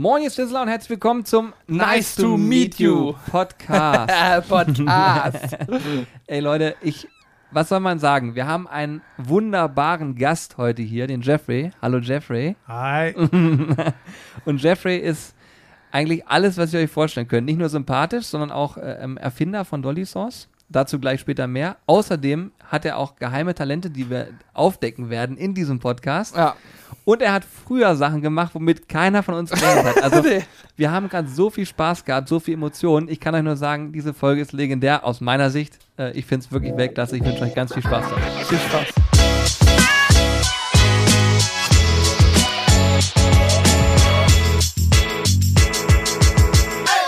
Moin, ihr Schlüssel und herzlich willkommen zum Nice to meet you. Podcast. Podcast. Ey Leute, ich, was soll man sagen? Wir haben einen wunderbaren Gast heute hier, den Jeffrey. Hallo Jeffrey. Hi. Und Jeffrey ist eigentlich alles, was ihr euch vorstellen könnt. Nicht nur sympathisch, sondern auch äh, ähm, Erfinder von Dolly Sauce. Dazu gleich später mehr. Außerdem hat er auch geheime Talente, die wir aufdecken werden in diesem Podcast. Ja. Und er hat früher Sachen gemacht, womit keiner von uns gerechnet hat. Also Nee. wir haben gerade so viel Spaß gehabt, so viel Emotionen. Ich kann euch nur sagen, diese Folge ist legendär aus meiner Sicht. Äh, ich finde es wirklich Weltklasse. Ich wünsche euch ganz viel Spaß dabei. Viel Spaß.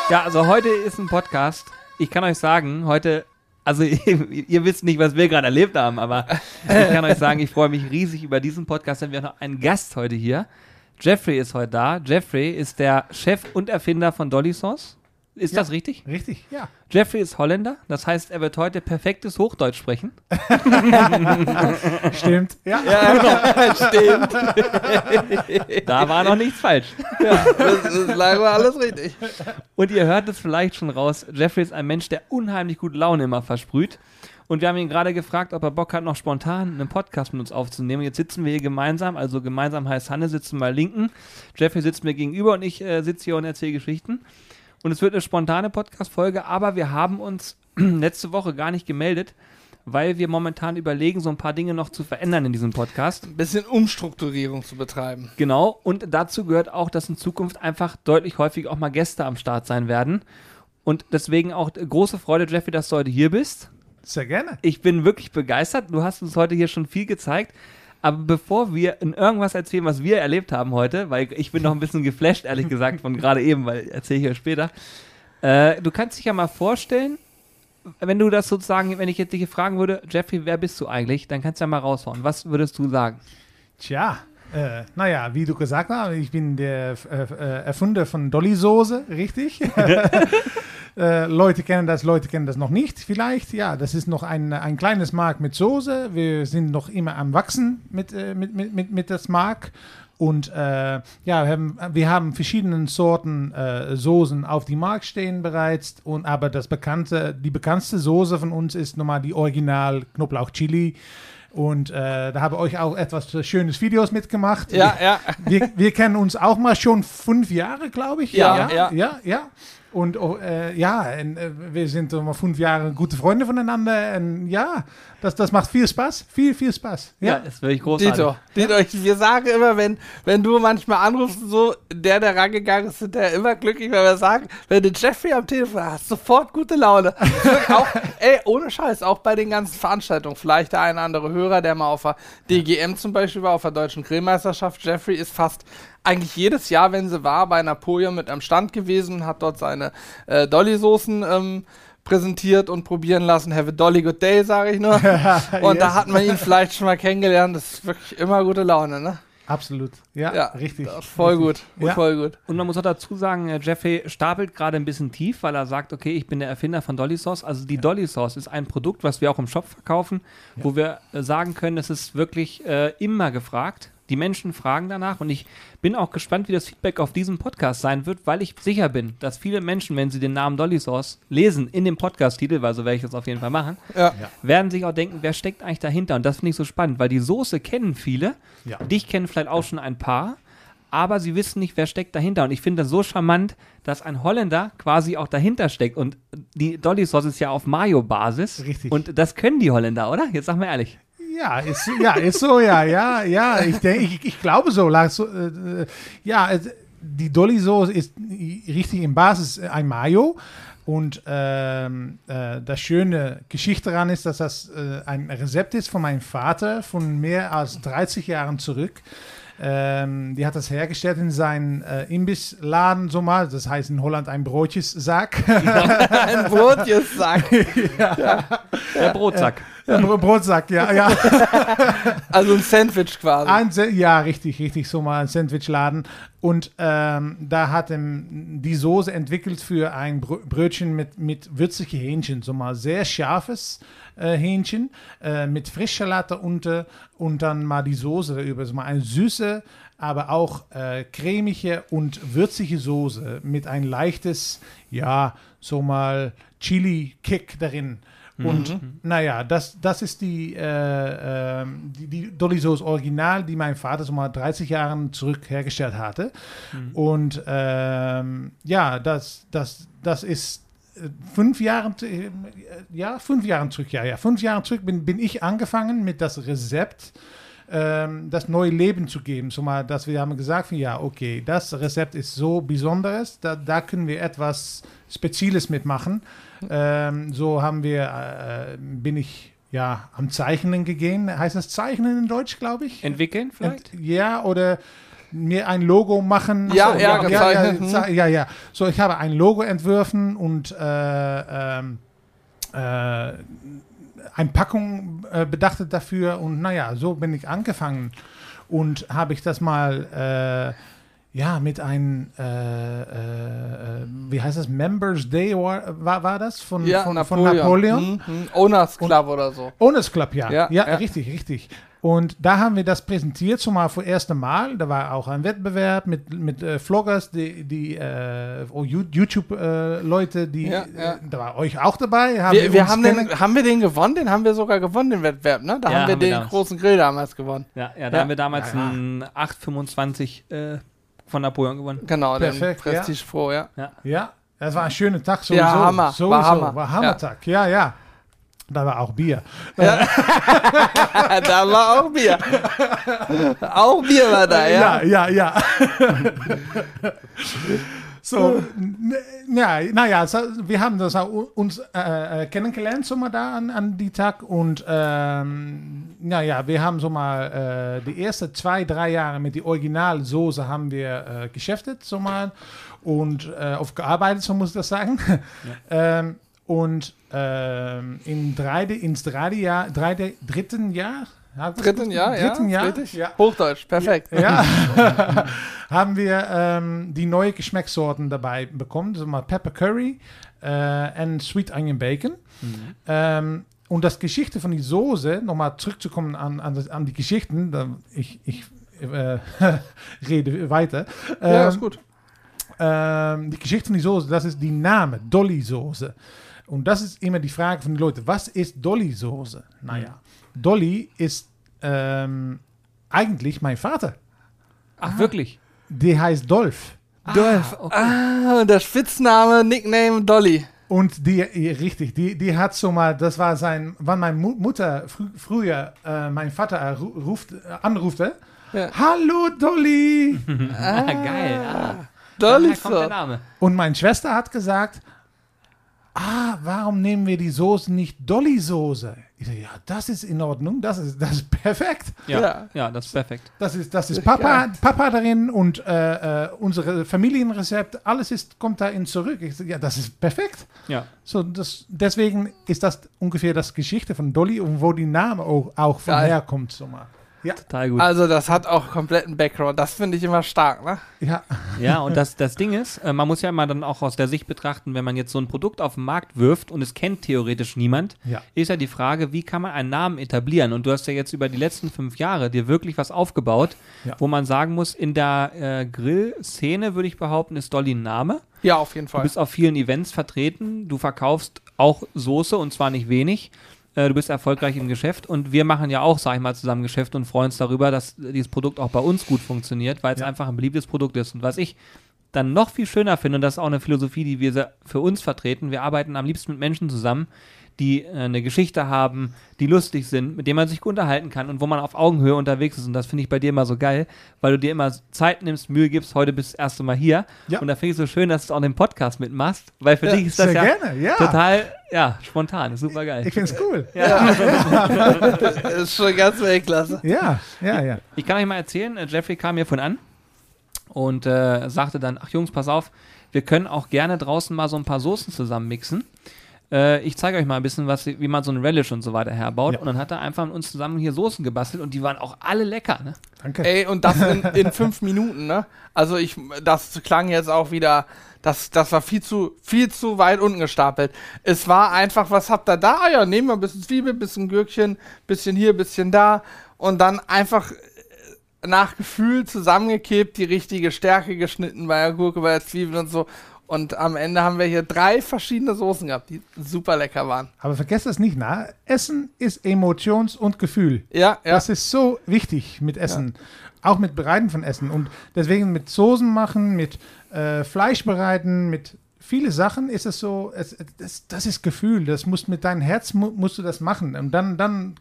Ja, also heute ist ein Podcast. Ich kann euch sagen, heute, also ihr, ihr wisst nicht, was wir gerade erlebt haben, aber ich kann euch sagen, ich freue mich riesig über diesen Podcast, denn wir haben noch einen Gast heute hier. Jeffrey ist heute da. Jeffrey ist der Chef und Erfinder von Dolly Sauce. Ist Ja. das richtig? Richtig, ja. Jeffrey ist Holländer, das heißt, er wird heute perfektes Hochdeutsch sprechen. Stimmt. Ja. Stimmt. Da war noch nichts falsch. Ja, das ist leider alles richtig. Und ihr hört es vielleicht schon raus, Jeffrey ist ein Mensch, der unheimlich gute Laune immer versprüht. Und wir haben ihn gerade gefragt, ob er Bock hat, noch spontan einen Podcast mit uns aufzunehmen. Jetzt sitzen wir hier gemeinsam, also gemeinsam heißt Hanne sitzen mal linken, Jeffrey sitzt mir gegenüber und ich äh, sitze hier und erzähle Geschichten. Und es wird eine spontane Podcast-Folge, aber wir haben uns letzte Woche gar nicht gemeldet, weil wir momentan überlegen, so ein paar Dinge noch zu verändern in diesem Podcast. Ein bisschen Umstrukturierung zu betreiben. Genau, und dazu gehört auch, dass in Zukunft einfach deutlich häufig auch mal Gäste am Start sein werden. Und deswegen auch große Freude, Jeffrey, dass du heute hier bist. Sehr gerne. Ich bin wirklich begeistert. Du hast uns heute hier schon viel gezeigt. Aber bevor wir in irgendwas erzählen, was wir erlebt haben heute, weil ich bin noch ein bisschen geflasht, ehrlich gesagt, von gerade eben, weil erzähle ich euch später. Äh, du kannst dich ja mal vorstellen, wenn du das sozusagen, wenn ich jetzt dich fragen würde, Jeffrey, wer bist du eigentlich? Dann kannst du ja mal raushauen. Was würdest du sagen? Tja, äh, naja, wie du gesagt hast, ich bin der äh, äh, Erfinder von Dolly Soße, richtig? äh, Leute kennen das, Leute kennen das noch nicht, vielleicht. Ja, das ist noch ein, ein kleines Markt mit Soße. Wir sind noch immer am Wachsen mit, äh, mit, mit, mit, mit das Markt. Und äh, ja, wir haben, wir haben verschiedene Sorten äh, Soßen auf die Markt stehen bereits. Und, aber das bekannte, die bekannteste Soße von uns ist nochmal die Original Knoblauch Chili. Und äh, da habe ich euch auch etwas schönes Videos mitgemacht. Ja, ja. Wir, wir kennen uns auch mal schon fünf Jahre, glaube ich. Ja, ja. ja. ja, ja. Und oh, äh, ja, und, äh, wir sind so mal fünf Jahre gute Freunde voneinander. Und ja, das, das macht viel Spaß. Viel, viel Spaß. Ja, Ja, das ist wirklich großartig. Dito, Dito, ich, wir sagen immer, wenn, wenn du manchmal anrufst, so, der, der rangegangen ist, sind der immer glücklich, weil wir sagen, wenn du Jeffrey am Telefon hast, sofort gute Laune. Auch, ey, ohne Scheiß, auch bei den ganzen Veranstaltungen, vielleicht der eine oder andere Hörer, der mal auf der DGM zum Beispiel war, auf der Deutschen Grillmeisterschaft, Jeffrey ist fast eigentlich jedes Jahr, wenn sie war, bei Napoleon mit am Stand gewesen, hat dort seine äh, Dolly-Soßen ähm, präsentiert und probieren lassen. Have a Dolly Good Day, sage ich nur. Und da Yes. hat man ihn vielleicht schon mal kennengelernt. Das ist wirklich immer gute Laune, ne? absolut. Ja, Ja, richtig. Voll richtig. gut. Ja. Voll gut. Und man muss auch dazu sagen, äh, Jeffrey stapelt gerade ein bisschen tief, weil er sagt, okay, ich bin der Erfinder von Dolly Sauce. Also die Dolly Sauce ist ein Produkt, was wir auch im Shop verkaufen, wo wir äh, sagen können, es ist wirklich äh, immer gefragt. Die Menschen fragen danach und ich bin auch gespannt, wie das Feedback auf diesem Podcast sein wird, weil ich sicher bin, dass viele Menschen, wenn sie den Namen Dolly Sauce lesen in dem Podcast-Titel, weil so werde ich das auf jeden Fall machen, Ja. werden sich auch denken, wer steckt eigentlich dahinter? Und das finde ich so spannend, weil die Soße kennen viele, Ja. dich kennen vielleicht auch schon ein paar, aber sie wissen nicht, wer steckt dahinter. Und ich finde das so charmant, dass ein Holländer quasi auch dahinter steckt. Und die Dolly Sauce ist ja auf Mayo-Basis. Richtig. Und das können die Holländer, oder? Jetzt sag mal ehrlich. Ja, ist, ja, ist so, ja, ja, ja. Ich denke, ich, ich glaube so. äh, äh, ja, die Dolly-Soße ist richtig in Basis ein Mayo. Und ähm, äh, das schöne Geschichte daran ist, dass das äh, ein Rezept ist von meinem Vater von mehr als 30 Jahren zurück. Ähm, die hat das hergestellt in seinem äh, Imbissladen, so mal. Das heißt in Holland ein Brotjessack. Ein Brotjessack. Der Brotsack. Ein Brotsack, ja, ja. Also ein Sandwich quasi. Ein, ja, richtig, richtig, so mal ein Sandwichladen. Und ähm, da hat er die Soße entwickelt für ein Brö Brötchen mit, mit würzige Hähnchen, so mal sehr scharfes äh, Hähnchen äh, mit Frischsalat unter und dann mal die Soße darüber, so mal eine süße aber auch äh, cremige und würzige Soße mit ein leichtes, ja, so mal Chili-Kick darin. Und naja, das, das ist die, äh, ähm, die, die Dolly Sauce Original, die mein Vater so mal 30 Jahre zurück hergestellt hatte. Und ähm, ja, das, das, das ist äh, fünf Jahre, äh, ja, fünf Jahre zurück, ja, ja, fünf Jahre zurück bin, bin ich angefangen mit das Rezept, ähm, das neue Leben zu geben. So mal, dass wir haben gesagt, ja, okay, das Rezept ist so besonderes, da, da können wir etwas Spezielles mitmachen. Ähm, so haben wir, äh, bin ich ja am Zeichnen gegangen. Heißt das Zeichnen in Deutsch, glaube ich? Entwickeln vielleicht? Ent- Ja, oder mir ein Logo machen. Ja, So, ja, ja, gezeichnet, ja, ja, ja. So, ich habe ein Logo entworfen und äh, ähm, äh, eine Packung äh, bedachtet dafür und naja, so bin ich angefangen und habe ich das mal äh, ja mit einem äh, äh, äh, wie heißt das Members Day war, war, war das von, Ja, von Napoleon. von Napoleon? Mhm, mhm. Owners Club oder so. Owners Club, ja. Ja, Ja, ja. richtig, richtig. Und da haben wir das präsentiert, schon mal für erste Mal. Da war auch ein Wettbewerb mit, mit äh, Vloggers, die, die äh, oh, YouTube-Leute, die, Ja, ja. Äh, da war euch auch dabei. Haben Wir, wir uns haben, den, haben wir den gewonnen? Den haben wir sogar gewonnen, den Wettbewerb, ne? Da Ja, haben wir haben wir den damals. großen Grill damals gewonnen. Ja, ja, da Ja. haben wir damals Ja, ja. ein 825 äh, von Napoleon gewonnen. Genau, Perfekt, den ja. Prestige Pro, ja. Ja, das war ein schöner Tag sowieso. Ja, Hammer, Sowieso, war Hammer. War Hammertag, ja. ja, Da war auch Bier. da war auch Bier. auch Bier war da, ja. ja, ja. ja. so, n- ja, naja, so, wir haben das uns äh, äh, kennengelernt, so mal da an, an die Tag und ähm, naja, wir haben so mal äh, die ersten zwei, drei Jahre mit der Originalsoße haben wir äh, geschäftet, so mal und äh, auf gearbeitet, so muss ich das sagen. ähm, und ähm, in drei, ins dritte Jahr, drei, dritten Jahr, Das Dritten Jahr, ja. dritten Jahr, Richtig? ja. Hochdeutsch, perfekt. Ja, haben wir ähm, die neue Geschmackssorten dabei bekommen. Also mal Pepper Curry äh, und Sweet Onion Bacon. Ähm, und das Geschichte von die Soße, nochmal zurückzukommen an, an, das, an die Geschichten, da, ich, ich äh, rede weiter. Ja, Ähm, ist gut. ähm, die Geschichte von die Soße, das ist die Name, Dolly-Soße. Und das ist immer die Frage von den Leuten, was ist Dolly-Soße? Naja, Dolly ist ähm, eigentlich mein Vater. Ach, wirklich? Der heißt Dolph. Dolph. okay. Ah, und der Spitzname, Nickname Dolly. Und die, richtig, die, die hat so mal, das war sein, wann meine Mu Mutter frü früher äh, mein Vater ru- ruft, äh, anrufte, Ja. Hallo Dolly! Ah, geil. Ah, Dolly kommt der so. Name. Und meine Schwester hat gesagt, ah, warum nehmen wir die Soße nicht Dolly-Soße? Ich so, ja, das ist in Ordnung, das ist, das ist perfekt. Ja, Ja. ja. das ist perfekt. Das ist, das ist Papa. Papa darin und äh, äh, unsere Familienrezept, alles ist, kommt dahin zurück. Ich so, ja, das ist perfekt. Ja. So, das, deswegen ist das ungefähr das Geschichte von Dolly und wo die Name auch, auch von herkommt. So mal. Total gut. Also, das hat auch kompletten Background. Das finde ich immer stark, ne? Ja, Ja, und das, das Ding ist, äh, man muss ja immer dann auch aus der Sicht betrachten, wenn man jetzt so ein Produkt auf den Markt wirft und es kennt theoretisch niemand, Ja. ist ja die Frage, wie kann man einen Namen etablieren? Und du hast ja jetzt über die letzten fünf Jahre dir wirklich was aufgebaut, Ja. wo man sagen muss, in der äh, Grill-Szene würde ich behaupten, ist Dolly ein Name. Ja, auf jeden Du Fall. bist auf vielen Events vertreten, du verkaufst auch Soße und zwar nicht wenig. Äh, Du bist erfolgreich im Geschäft und wir machen ja auch, sag ich mal, zusammen Geschäft und freuen uns darüber, dass dieses Produkt auch bei uns gut funktioniert, weil es Ja. einfach ein beliebtes Produkt ist. Und was ich dann noch viel schöner finde, und das ist auch eine Philosophie, die wir für uns vertreten, wir arbeiten am liebsten mit Menschen zusammen, die äh, eine Geschichte haben, die lustig sind, mit denen man sich gut unterhalten kann und wo man auf Augenhöhe unterwegs ist. Und das finde ich bei dir immer so geil, weil du dir immer Zeit nimmst, Mühe gibst. Heute bist du das erste Mal hier. Ja. Und da finde ich es so schön, dass du auch den Podcast mitmachst, weil für Ja, dich ist das ja gerne, ja. total ja, spontan. Ist super geil. Ich finde es cool. Das ist schon ganz Weltklasse. Ja, ja, ja. Ich kann euch mal erzählen, äh, Jeffrey kam mir von an und äh, sagte dann, ach Jungs, pass auf, wir können auch gerne draußen mal so ein paar Soßen zusammen mixen. Äh, ich zeige euch mal ein bisschen, was, wie man so einen Relish und so weiter herbaut. Ja. Und dann hat er einfach mit uns zusammen hier Soßen gebastelt und die waren auch alle lecker. Ne? Danke. Ey, und das in, in fünf Minuten, ne? Also ich, das klang jetzt auch wieder, das, das war viel zu, viel zu weit unten gestapelt. Es war einfach, was habt ihr da? Ah ja, nehmen wir ein bisschen Zwiebel, bisschen Gürkchen, bisschen hier, bisschen da. Und dann einfach, äh, nach Gefühl zusammengekippt, die richtige Stärke geschnitten bei der Gurke, bei der Zwiebel und so. Und am Ende haben wir hier drei verschiedene Soßen gehabt, die super lecker waren. Aber vergesst das nicht, na? Essen ist Emotions- und Gefühl. Ja, ja. Das ist so wichtig mit Essen. Auch mit Bereiten von Essen. Und deswegen mit Soßen machen, mit äh, Fleisch bereiten, mit viele Sachen ist es so, es, das, das ist Gefühl. Das muss mit deinem Herz mu musst du das machen. Und dann, dann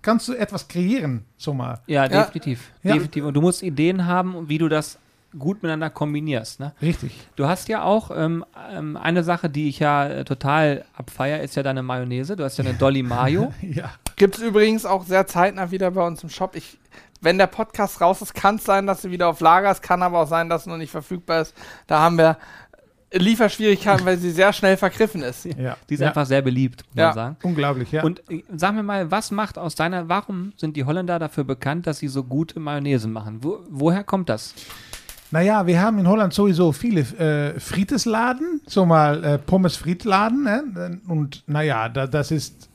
kannst du etwas kreieren, so mal. Ja, Ja. definitiv. Ja. definitiv. Und du musst Ideen haben, wie du das gut miteinander kombinierst. Ne? Richtig. Du hast ja auch ähm, ähm, eine Sache, die ich ja äh, total abfeier, ist ja deine Mayonnaise. Du hast ja eine Dolly Mayo. Ja. Gibt es übrigens auch sehr zeitnah wieder bei uns im Shop. Ich, wenn der Podcast raus ist, kann es sein, dass sie wieder auf Lager ist, kann aber auch sein, dass sie noch nicht verfügbar ist. Da haben wir Lieferschwierigkeiten, weil sie sehr schnell vergriffen ist. ja. Die ist ja. einfach sehr beliebt, muss Ja. man sagen. Unglaublich, ja. Und äh, sag mir mal, was macht aus deiner, warum sind die Holländer dafür bekannt, dass sie so gute Mayonnaise machen? Wo, woher kommt das? Naja, wir haben in Holland sowieso viele äh, Frietesladen, so mal äh, Pommes-Frietladen. Ne? Und naja, da, das ist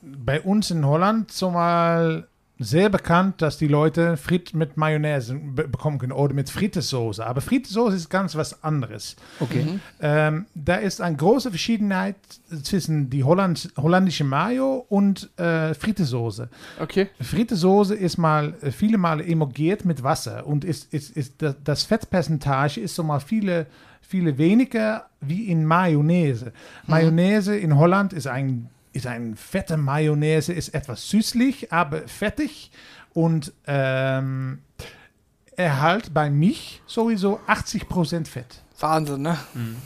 bei uns in Holland so mal sehr bekannt, dass die Leute Frit mit Mayonnaise be bekommen können oder mit Frittesauce. Aber Frittesauce ist ganz was anderes. Okay. Ähm, da ist eine große Verschiedenheit zwischen die Holland holländische Mayo und äh, Frittesauce. Okay. Frittesauce ist mal äh, viele Male emulgiert mit Wasser und ist, ist, ist das, Fettpercentage ist so mal viele, viele weniger wie in Mayonnaise. Mayonnaise in Holland ist ein, ist ein fette Mayonnaise, ist etwas süßlich, aber fettig und ähm, erhalt bei mich sowieso 80% Fett. Wahnsinn, ne?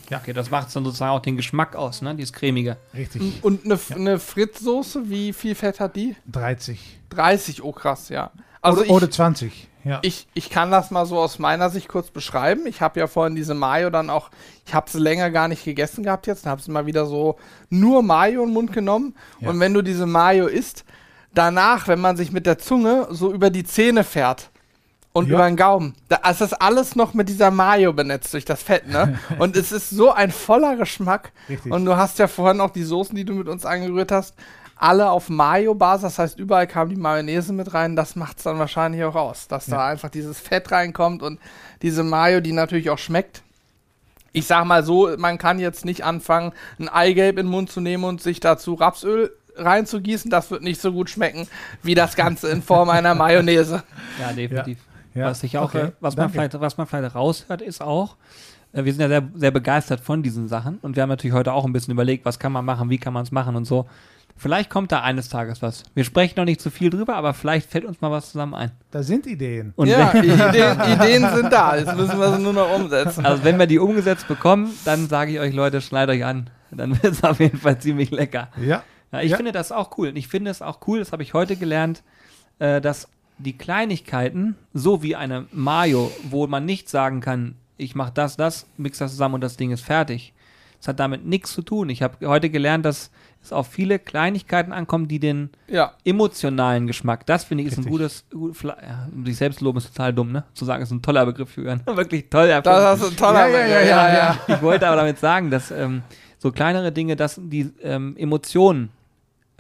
Ja. Okay, das macht dann sozusagen auch den Geschmack aus, ne? Die ist cremiger. Richtig. Und eine, eine Frittsoße, wie viel Fett hat die? 30. 30, oh krass, ja. Also oder, ich, oder 20. Ja. ich, ich kann das mal so aus meiner Sicht kurz beschreiben. Ich habe ja vorhin diese Mayo dann auch, ich habe sie länger gar nicht gegessen gehabt jetzt, dann habe sie mal wieder so nur Mayo in den Mund genommen. Ja. Und wenn du diese Mayo isst, danach, wenn man sich mit der Zunge so über die Zähne fährt und Ja. über den Gaumen, da ist das alles noch mit dieser Mayo benetzt durch das Fett, ne? und es ist so ein voller Geschmack. Richtig. Und du hast ja vorhin auch die Soßen, die du mit uns angerührt hast, alle auf Mayo-Basis, das heißt, überall kam die Mayonnaise mit rein. Das macht es dann wahrscheinlich auch aus, dass da einfach dieses Fett reinkommt und diese Mayo, die natürlich auch schmeckt. Ich sag mal so, man kann jetzt nicht anfangen, ein Eigelb in den Mund zu nehmen und sich dazu Rapsöl reinzugießen. Das wird nicht so gut schmecken wie das Ganze in Form einer Mayonnaise. Ja, definitiv. Ja. Was ich auch, Okay, was man vielleicht, was man vielleicht raushört, ist auch, äh, wir sind ja sehr, sehr begeistert von diesen Sachen und wir haben natürlich heute auch ein bisschen überlegt, was kann man machen, wie kann man es machen und so. Vielleicht kommt da eines Tages was. Wir sprechen noch nicht zu viel drüber, aber vielleicht fällt uns mal was zusammen ein. Da sind Ideen. Und ja, Ideen, Ideen sind da. Jetzt müssen wir sie nur noch umsetzen. also wenn wir die umgesetzt bekommen, dann sage ich euch, Leute, schneidet euch an. Dann wird es auf jeden Fall ziemlich lecker. Ja. Ja, ich Ja. finde das auch cool. Und ich finde es auch cool, das habe ich heute gelernt, äh, dass die Kleinigkeiten, so wie eine Mayo, wo man nicht sagen kann, ich mache das, das, mix das zusammen und das Ding ist fertig. Das hat damit nichts zu tun. Ich habe heute gelernt, dass es auf viele Kleinigkeiten ankommt, die den Ja, emotionalen Geschmack, das finde ich ist ein Richtig. gutes, gut, ja, sich selbst loben ist total dumm, ne? Zu sagen, ist ein toller Begriff für einen. Wirklich toll das ist ein toller Ja, ja, ja, ja, ja. Ich wollte aber damit sagen, dass ähm, so kleinere Dinge, dass die ähm, Emotionen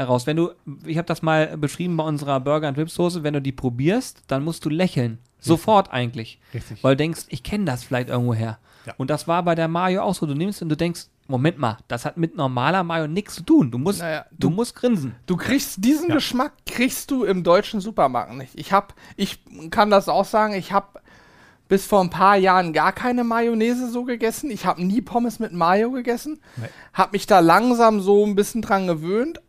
heraus, wenn du, ich habe das mal beschrieben bei unserer Burger und Ripsoße, wenn du die probierst, dann musst du lächeln. Sofort eigentlich. Richtig. Weil du denkst, ich kenne das vielleicht irgendwo her. Ja. Und das war bei der Mayo auch so. Du nimmst und du denkst, Moment mal, das hat mit normaler Mayo nichts zu tun. Du musst, Naja, du, musst grinsen. Du kriegst diesen Ja. Geschmack kriegst du im deutschen Supermarkt nicht. Ich hab, ich kann das auch sagen, ich habe bis vor ein paar Jahren gar keine Mayonnaise so gegessen. Ich habe nie Pommes mit Mayo gegessen. Nee. Habe mich da langsam so ein bisschen dran gewöhnt,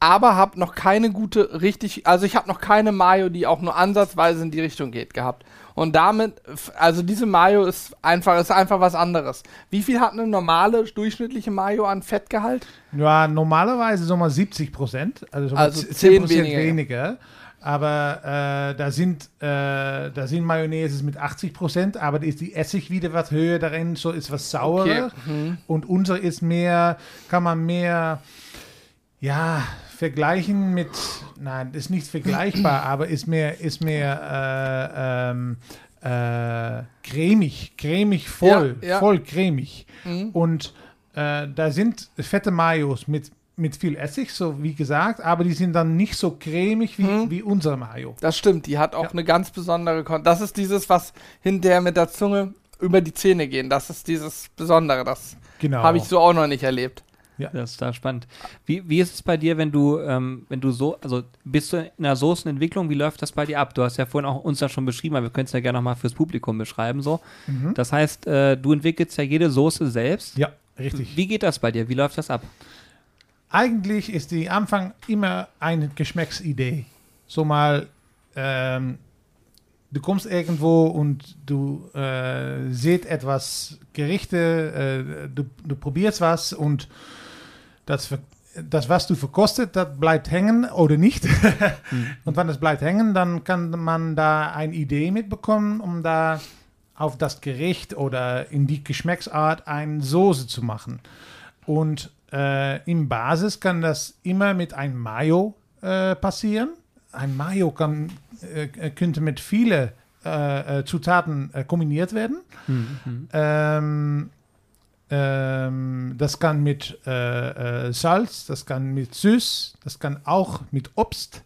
aber habe noch keine gute richtig, also ich habe noch keine Mayo, die auch nur ansatzweise in die Richtung geht gehabt. Und damit, also diese Mayo ist einfach, ist einfach was anderes. Wie viel hat eine normale, durchschnittliche Mayo an Fettgehalt? Ja, normalerweise so mal 70 Prozent, also, so Also 10 10 Prozent weniger, weniger. Aber äh, da, sind, äh, da sind Mayonnaise mit 80 Prozent, aber da ist die Essig wieder was höher darin, so ist was saurer. Okay. Mhm. Und unsere ist mehr, kann man mehr, ja, vergleichen mit, nein, ist nicht vergleichbar, aber ist mehr, ist mehr äh, ähm, äh, cremig, cremig voll, Ja, ja. voll cremig. Mhm. Und äh, da sind fette Mayos mit, mit viel Essig, so wie gesagt, aber die sind dann nicht so cremig wie, Mhm. wie unsere Mayo. Das stimmt, die hat auch Ja. eine ganz besondere Kon Das ist dieses, was hinterher mit der Zunge über die Zähne gehen. Das ist dieses Besondere. Das Genau. habe ich so auch noch nicht erlebt. Das ist da spannend. Wie, wie ist es bei dir, wenn du, ähm, wenn du so, also bist du in der Soßenentwicklung, wie läuft das bei dir ab? Du hast ja vorhin auch uns das schon beschrieben, aber wir können es ja gerne nochmal fürs Publikum beschreiben. So. Mhm. Das heißt, äh, du entwickelst ja jede Soße selbst. Ja, richtig. Wie geht das bei dir? Wie läuft das ab? Eigentlich ist die Anfang immer eine Geschmacksidee. So mal, ähm, du kommst irgendwo und du äh, siehst etwas Gerichte, äh, du, du probierst was und das, das, was du verkostet, das bleibt hängen oder nicht. Und wenn das bleibt hängen, dann kann man da eine Idee mitbekommen, um da auf das Gericht oder in die Geschmacksart eine Soße zu machen. Und äh, im Basis kann das immer mit einem Mayo äh, passieren. Ein Mayo kann, äh, könnte mit vielen äh, äh, Zutaten äh, kombiniert werden. Ähm, ähm, das kann mit äh, äh, Salz, das kann mit Süß, das kann auch mit Obst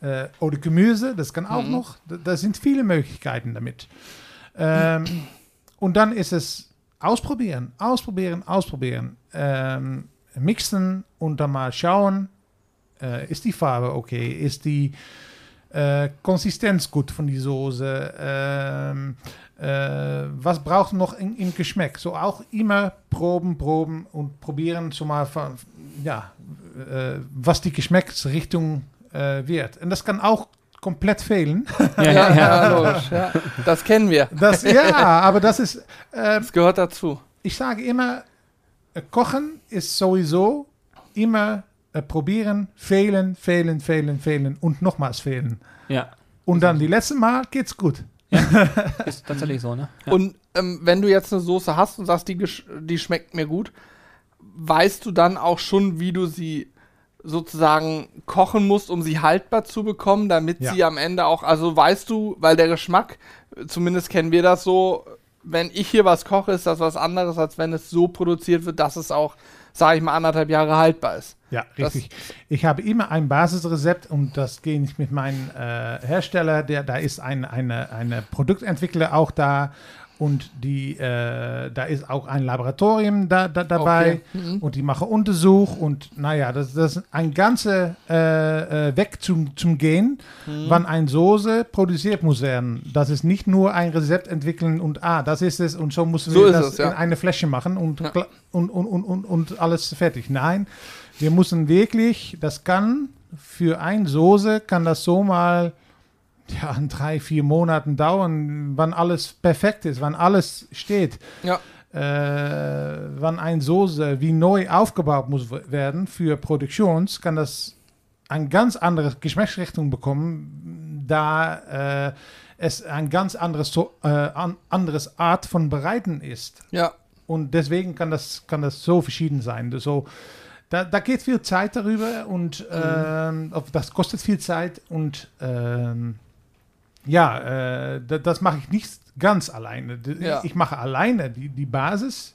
äh, oder Gemüse, das kann auch Mhm. noch. Da, da sind viele Möglichkeiten damit. Ähm, und dann ist es ausprobieren, ausprobieren, ausprobieren. Ähm, mixen und dann mal schauen, äh, ist die Farbe okay, ist die äh, Konsistenz gut von die Soße, ähm, äh, was braucht noch in, im Geschmack? So auch immer proben, proben und probieren, so mal von, ja, äh, was die Geschmacksrichtung äh, wird. Und das kann auch komplett fehlen. Ja, logisch. Ja. Das kennen wir. Das, ja, aber das ist, äh, Das gehört dazu. ich sage immer, äh, kochen ist sowieso immer äh, probieren, fehlen, fehlen, fehlen, fehlen und nochmals fehlen. Ja, Und dann die letzte Mal geht's gut. ist tatsächlich so, ne? Ja. Und ähm, wenn du jetzt eine Soße hast und sagst, die, die schmeckt mir gut, weißt du dann auch schon, wie du sie sozusagen kochen musst, um sie haltbar zu bekommen, damit Ja. sie am Ende auch, also weißt du, weil der Geschmack, zumindest kennen wir das so, wenn ich hier was koche, ist das was anderes, als wenn es so produziert wird, dass es auch, sage ich mal, anderthalb Jahre haltbar ist. Ja, Das- richtig. ich habe immer ein Basisrezept und das gehe ich mit meinem äh, Hersteller, der, da ist ein eine, eine Produktentwickler auch da und die, äh, da ist auch ein Laboratorium da, da, dabei Okay. Mhm. und die machen Untersuch und naja, das, das ist ein ganzer äh, äh, Weg zum, zum Gehen, Mhm. wann eine Soße produziert muss werden. Das ist nicht nur ein Rezept entwickeln und ah, das ist es und so müssen So wir das es, ja. in eine Fläche machen und, Ja. und, und, und, und, und alles fertig. Nein, wir müssen wirklich, das kann für eine Soße, kann das so mal ja, in drei, vier Monaten dauern, wann alles perfekt ist, wann alles steht. Ja. Äh, wann eine Soße wie neu aufgebaut muss werden für Produktions, kann das eine ganz andere Geschmacksrichtung bekommen, da äh, es ein ganz anderes, so, äh, an, anderes Art von Bereiten ist. Ja, Und deswegen kann das, kann das so verschieden sein. So, da, da geht viel Zeit darüber und ähm, auf- das kostet viel Zeit und ähm, ja, äh, da, das mache ich nicht ganz alleine. Ja. Ich mache alleine die, die Basis.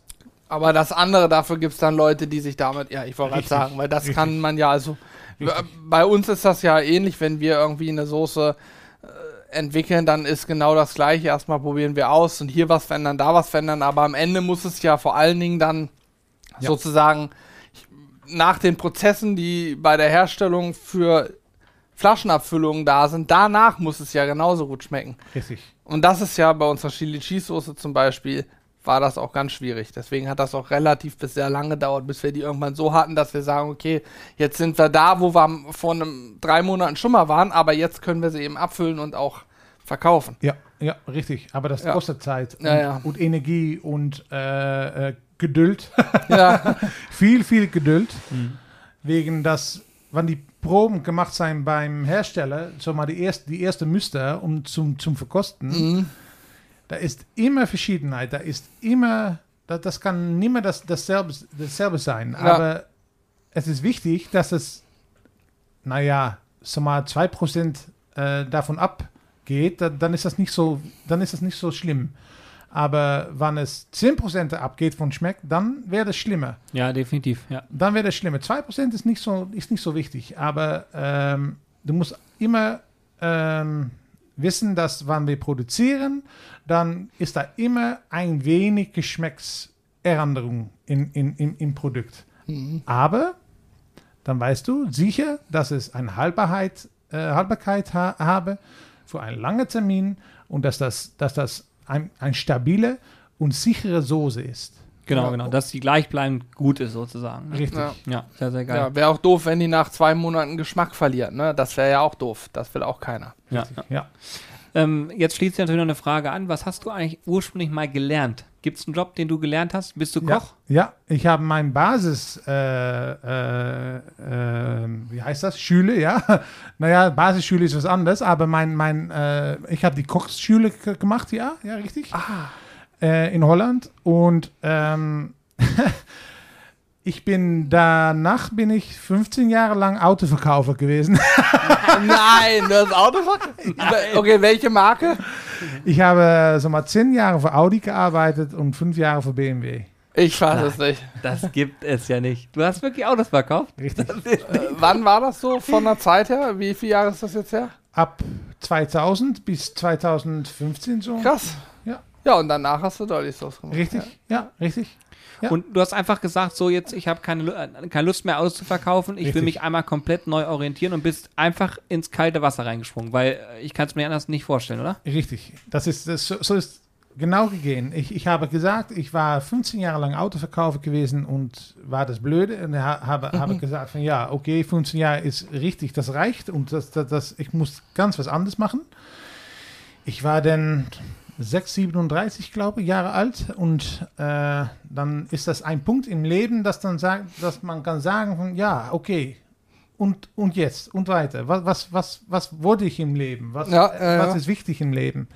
aber das andere, dafür gibt es dann Leute, die sich damit, ja, ich wollte gerade sagen, weil das richtig. kann man ja, also Richtig. bei uns ist das ja ähnlich, wenn wir irgendwie eine Soße äh, entwickeln, dann ist genau das gleiche. Erstmal probieren wir aus und hier was verändern, da was verändern, aber am Ende muss es ja vor allen Dingen dann Ja. sozusagen nach den Prozessen, die bei der Herstellung für Flaschenabfüllungen da sind, danach muss es ja genauso gut schmecken. Richtig. Und das ist ja bei unserer Chili Cheese Soße zum Beispiel, war das auch ganz schwierig. Deswegen hat das auch relativ bis sehr lange gedauert, bis wir die irgendwann so hatten, dass wir sagen, okay, jetzt sind wir da, wo wir vor einem drei Monaten schon mal waren, aber jetzt können wir sie eben abfüllen und auch verkaufen. Ja, ja, richtig. Aber das Ja. kostet Zeit und, Ja, ja. und Energie und äh, äh, Geduld. Ja, viel, viel Geduld. Mhm. Wegen das, wenn die Proben gemacht sein beim Hersteller, so mal die erste, die erste Muster, um zum, zum Verkosten, mhm. da ist immer Verschiedenheit, da ist immer, das, das kann nicht mehr das, dasselbe, dasselbe sein, Ja. aber es ist wichtig, dass es, naja, so mal 2% äh, davon abgeht, da, dann ist das nicht so, dann ist das nicht so schlimm. Aber wenn es 10% abgeht von Schmeck, dann wäre es schlimmer. Ja, definitiv. Ja. Dann wäre es schlimmer. 2% ist nicht so, ist nicht so wichtig. Aber ähm, du musst immer ähm, wissen, dass wenn wir produzieren, dann ist da immer ein wenig Geschmacksänderung in, in, in, im Produkt. Aber dann weißt du sicher, dass es eine Haltbarkeit, äh, Haltbarkeit ha habe für einen langen Termin und dass das, dass das ein, ein stabile und sichere Soße ist. Genau, Ja. genau. Dass die gleichbleibend gut ist, sozusagen. ne? Richtig. Ja. Ja, sehr, sehr geil. Ja, wäre auch doof, wenn die nach zwei Monaten Geschmack verliert, ne? Das wäre ja auch doof. Das will auch keiner. Ja, ja. Ja. Ähm, jetzt schließt sich natürlich noch eine Frage an. Was hast du eigentlich ursprünglich mal gelernt? Gibt es einen Job, den du gelernt hast? Bist du Ja, Koch? ja, ich habe mein Basis, äh, äh, äh, wie heißt das? Schule, ja. Naja, Basisschule ist was anderes, aber mein, mein, äh, ich habe die Kochschule gemacht, ja, ja, richtig. Ah. Äh, in Holland und ähm, ich bin danach bin ich 15 Jahre lang Autoverkäufer gewesen. Nein, das Auto Okay, welche Marke? Ich habe so mal 10 Jahre für Audi gearbeitet und 5 Jahre für BMW. Ich weiß es nicht. Das gibt es ja nicht. Du hast wirklich Autos verkauft? Richtig. Äh, wann war das so von der Zeit her? Wie viele Jahre ist das jetzt her? Ab 2000 bis 2015 so. Krass. Ja. Ja, und danach hast du Dolly Sauce gemacht. Richtig, ja, richtig. Ja. Und du hast einfach gesagt, so jetzt, ich habe keine, äh, keine Lust mehr Autos zu verkaufen, ich will Richtig. mich einmal komplett neu orientieren und bist einfach ins kalte Wasser reingesprungen, weil äh, ich kann es mir anders nicht vorstellen, oder? Richtig. Das ist, das, so so ist genau gegeben. Ich, ich habe gesagt, ich war 15 Jahre lang Autoverkäufer gewesen und war das Blöde. Und ha- habe, habe gesagt, von ja, okay, 15 Jahre ist richtig, das reicht und das, das, das, ich muss ganz was anderes machen. Ich war dann 6, 37, glaube ich, Jahre alt und äh, dann ist das ein Punkt im Leben, dass, dann sagt, dass man kann sagen, von, ja, okay, und, und jetzt und weiter. Was, was, was, was wurde ich im Leben? Was, Ja, ja, was ja. ist wichtig im Leben?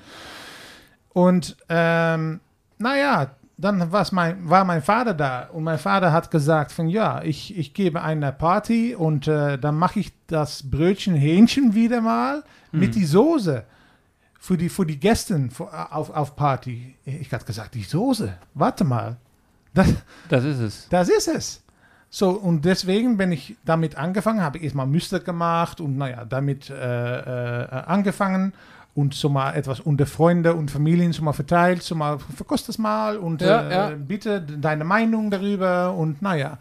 Und ähm, naja, dann mein, war mein Vater da und mein Vater hat gesagt von ja, ich, ich gebe eine Party und äh, dann mache ich das Brötchen Hähnchen wieder mal mit die Soße für die, für die Gäste für, auf, auf Party. Ich hatte gesagt, die Soße, warte mal, das, Das ist es. das ist es. So, und deswegen bin ich damit angefangen, habe ich erstmal Muster gemacht und naja, damit äh, äh, angefangen und so mal etwas unter Freunde und Familien so mal verteilt, so mal verkost es mal und Ja, äh, ja. bitte deine Meinung darüber und naja,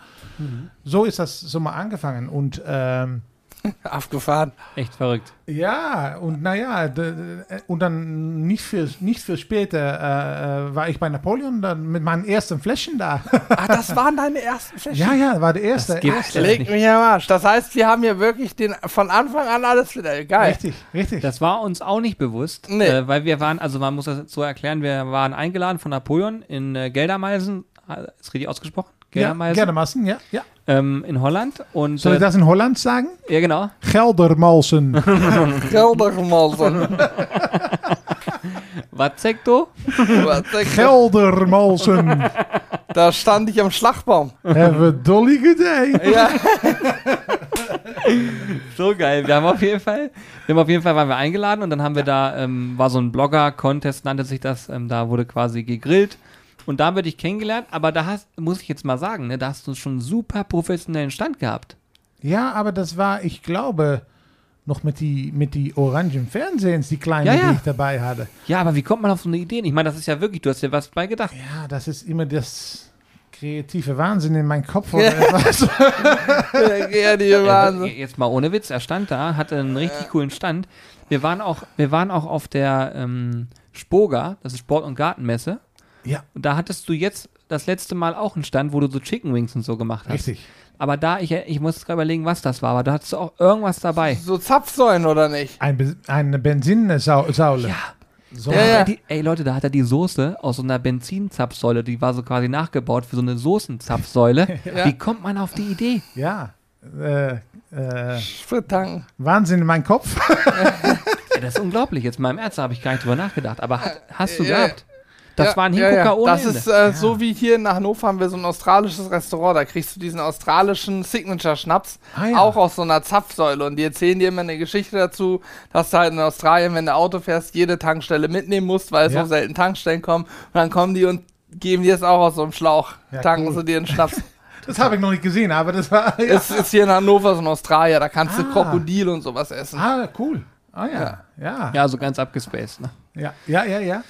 so ist das so mal angefangen und ähm, Abgefahren. Echt verrückt. ja, und naja, d- und dann nicht viel, nicht viel später äh, äh, war ich bei Napoleon dann mit meinen ersten Fläschchen da. Ah, das waren deine ersten Fläschchen. ja, ja, war der erste. Das erste. Leg mich am Arsch. Das heißt, wir haben hier wirklich den von Anfang an alles wieder. Geil. Richtig, richtig. Das war uns auch nicht bewusst, Nee. äh, weil wir waren, also man muss das so erklären, wir waren eingeladen von Napoleon in äh, Geldermeisen, äh, ist richtig ausgesprochen? Ja, Geldermeisen? Geldermalsen, ja, ja. ähm, in Holland. Und, Soll ich äh, das in Holland sagen? ja, genau. Geldermalsen. Gelder mal so. Was sagt du? Geldermalsen. Da stand ich am Schlagbaum. Have a dolly good day. Ja. So geil. Wir haben auf jeden Fall, wir haben auf jeden Fall waren wir eingeladen und dann haben wir da, ähm, war so ein Blogger-Contest, nannte sich das, ähm, da wurde quasi gegrillt. Und da wir dich kennengelernt, aber da hast, muss ich jetzt mal sagen, ne, da hast du schon einen super professionellen Stand gehabt. Ja, aber das war, ich glaube, noch mit die, mit die orangen Fernsehens, die kleinen, Ja, ja. die ich dabei hatte. Ja, aber wie kommt man auf so eine Idee? Ich meine, das ist ja wirklich, du hast dir was bei gedacht. Ja, das ist immer das kreative Wahnsinn in meinem Kopf oder etwas. Ja, Wahnsinn. jetzt mal ohne Witz, er stand da, hatte einen richtig coolen Stand. Wir waren auch, wir waren auch auf der ähm, Spoga, das ist Sport- und Gartenmesse. Ja. Und da hattest du jetzt das letzte Mal auch einen Stand, wo du so Chicken Wings und so gemacht hast. Richtig. Aber da, ich, ich muss gerade überlegen, was das war, aber da hattest du auch irgendwas dabei. So Zapfsäulen oder nicht? Ein, Be- eine Benzinsaule. Ja. So, Ja, ja. Die, ey Leute, da hat er die Soße aus so einer Benzinzapfsäule, die war so quasi nachgebaut für so eine Soßenzapfsäule. Ja. Wie kommt man auf die Idee? ja. Äh, äh, Sprittanken. Wahnsinn in meinem Kopf. Ja, das ist unglaublich. Jetzt mal im Ernst, da habe ich gar nicht drüber nachgedacht. Aber hat, hast du Ja. gehabt? Das war ein Hingucker ohne Das Ende. ist äh, so wie hier in Hannover haben wir so ein australisches Restaurant. Da kriegst du diesen australischen Signature-Schnaps, Ah, ja. auch aus so einer Zapfsäule. Und die erzählen dir immer eine Geschichte dazu, dass du halt in Australien, wenn du Auto fährst, jede Tankstelle mitnehmen musst, weil Ja. so selten Tankstellen kommen. Und dann kommen die und geben dir es auch aus so einem Schlauch. Ja, Tanken cool. sie dir einen Schnaps. Das habe ich noch nicht gesehen, aber das war. Ja. Es ist hier in Hannover so ein Australier, da kannst du Ah. Krokodil und sowas essen. Ah, cool. Ah ja. Ja. Ja, so ganz abgespaced. Ne? Ja, ja, ja, ja.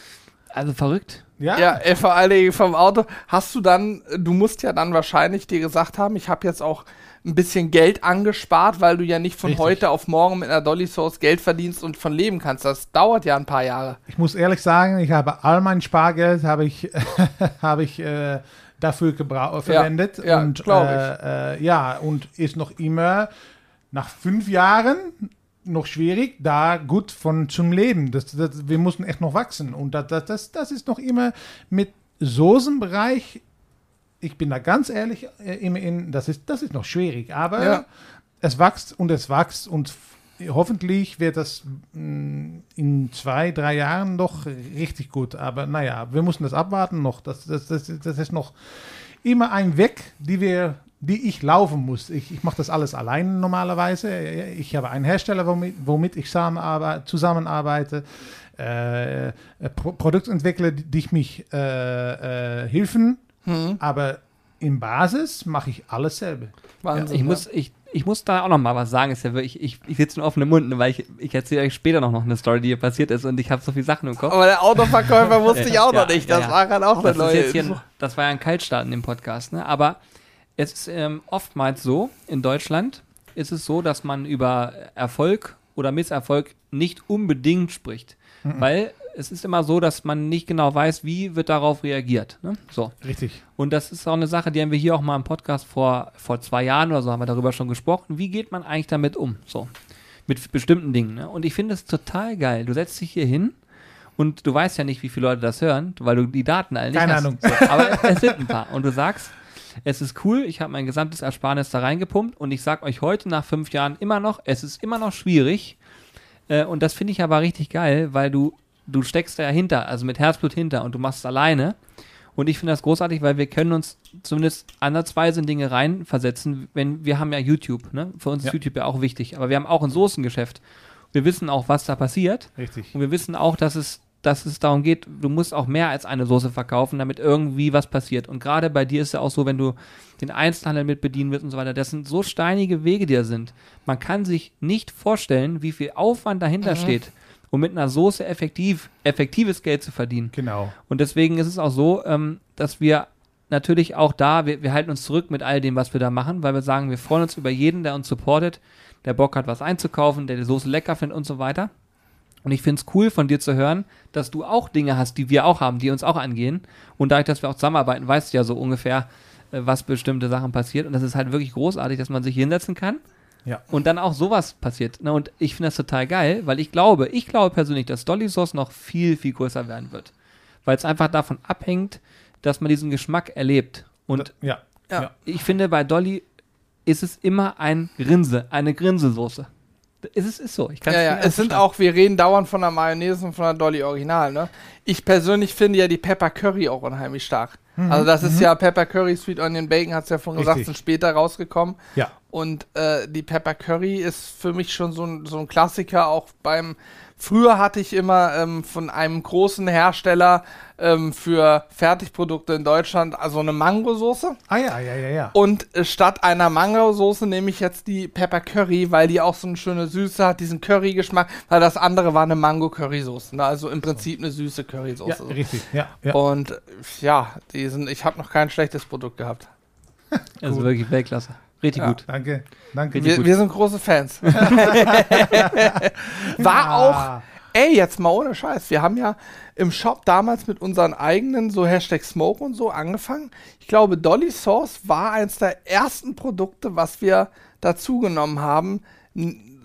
Also verrückt. Ja. Ja, ey, vor allen Dingen vom Auto. Hast du dann, du musst ja dann wahrscheinlich dir gesagt haben, ich habe jetzt auch ein bisschen Geld angespart, weil du ja nicht von Richtig. heute auf morgen mit einer Dolly Sauce Geld verdienst und von leben kannst. Das dauert ja ein paar Jahre. Ich muss ehrlich sagen, ich habe all mein Spargeld habe ich, habe ich äh, dafür gebra- verwendet. ja, und, äh, äh, ja, und ist noch immer nach fünf Jahren noch schwierig, da gut von zum Leben. Das, das, wir mussten echt noch wachsen. Und das, das, das, ist noch immer mit Soßenbereich, ich bin da ganz ehrlich, äh, immer in, das ist, das ist noch schwierig. Aber Ja. es wächst und es wächst und hoffentlich wird das mh, in zwei, drei Jahren doch richtig gut. Aber naja, wir müssen das abwarten noch. Das, das, das, das ist noch immer ein Weg, die wir die ich laufen muss. Ich, ich mache das alles allein normalerweise. Ich habe einen Hersteller, womit, womit ich zusammenarbeite, äh, äh, Pro Produktentwickler, die, ich mich äh, äh, helfen. Hm, Aber in Basis mache ich alles selber. Wahnsinn. Ich ne? muss, ich, ich muss da auch noch mal was sagen. Ist ja wirklich, ich, ich sitze mit offenem Mund, ne, weil ich, ich erzähle euch später noch, noch eine Story, die hier passiert ist und ich habe so viele Sachen im Kopf. Aber der Autoverkäufer wusste ich auch Ja, noch nicht. Das ja. war halt auch eine Das, neue Info. ein- das war ja ein Kaltstart in dem Podcast, ne? Aber es ist ähm, oftmals so, in Deutschland ist es so, dass man über Erfolg oder Misserfolg nicht unbedingt spricht. Weil es ist immer so, dass man nicht genau weiß, wie wird darauf reagiert. Ne? So. Richtig. Und das ist auch eine Sache, die haben wir hier auch mal im Podcast vor, vor zwei Jahren oder so haben wir darüber schon gesprochen. Wie geht man eigentlich damit um? So. Mit bestimmten Dingen. Ne? Und ich finde es total geil. Du setzt dich hier hin und du weißt ja nicht, wie viele Leute das hören, weil du die Daten alle nicht Keine hast. Ahnung. So, aber es sind ein paar. Und du sagst, es ist cool, ich habe mein gesamtes Ersparnis da reingepumpt und ich sage euch heute nach fünf Jahren immer noch, es ist immer noch schwierig. Äh, und das finde ich aber richtig geil, weil du, du steckst da ja hinter, also mit Herzblut hinter und du machst es alleine. Und ich finde das großartig, weil wir können uns zumindest ansatzweise in Dinge reinversetzen, wenn wir haben ja YouTube, ne? Für uns Ja. ist YouTube ja auch wichtig, aber wir haben auch ein Soßengeschäft. Wir wissen auch, was da passiert. Richtig. Und wir wissen auch, dass es, dass es darum geht, du musst auch mehr als eine Soße verkaufen, damit irgendwie was passiert. Und gerade bei dir ist ja auch so, wenn du den Einzelhandel mit bedienen willst und so weiter, das sind so steinige Wege, die da sind. Man kann sich nicht vorstellen, wie viel Aufwand dahinter steht, um mit einer Soße effektiv, effektives Geld zu verdienen. Genau. Und deswegen ist es auch so, ähm, dass wir natürlich auch da, wir, wir halten uns zurück mit all dem, was wir da machen, weil wir sagen, wir freuen uns über jeden, der uns supportet, der Bock hat, was einzukaufen, der die Soße lecker findet und so weiter. Und ich finde es cool von dir zu hören, dass du auch Dinge hast, die wir auch haben, die uns auch angehen. Und dadurch, dass wir auch zusammenarbeiten, weißt du ja so ungefähr, äh, was bestimmte Sachen passiert. Und das ist halt wirklich großartig, dass man sich hinsetzen kann Ja. und dann auch sowas passiert. Ne? Und ich finde das total geil, weil ich glaube, ich glaube persönlich, dass Dolly Sauce noch viel, viel größer werden wird. Weil es einfach davon abhängt, dass man diesen Geschmack erlebt. Und. Ja. Ja. ich finde, bei Dolly ist es immer ein Grinse, eine Grinsesoße. Es ist, ist so. Ich Ja, ja, es sind auch, wir reden dauernd von der Mayonnaise und von der Dolly Original, ne? Ich persönlich finde ja die Pepper Curry auch unheimlich stark. Also das ist ja Pepper Curry, Sweet Onion Bacon, hat es ja vorhin gesagt, sind später rausgekommen. Ja. Und äh, die Pepper Curry ist für mich schon so ein, so ein Klassiker, auch beim Früher hatte ich immer ähm, von einem großen Hersteller ähm, für Fertigprodukte in Deutschland also eine Mangosoße. Ah ja, ja, ja, ja. Und äh, statt einer Mangosoße nehme ich jetzt die Pepper Curry, weil die auch so eine schöne Süße hat, diesen Curry-Geschmack, weil das andere war eine Mango-Currysoße. Ne? Also im Prinzip eine süße Ja, Currysoße. richtig. Ja, ja. Und äh, ja, die sind, ich habe noch kein schlechtes Produkt gehabt. Also Cool. wirklich Weltklasse. Richtig Ja. gut. Danke. Danke. Richtig Wir, gut. wir sind große Fans. War auch, ey, jetzt mal ohne Scheiß. Wir haben ja im Shop damals mit unseren eigenen, so Hashtag Smoke und so angefangen. Ich glaube, Dolly Sauce war eins der ersten Produkte, was wir dazu genommen haben,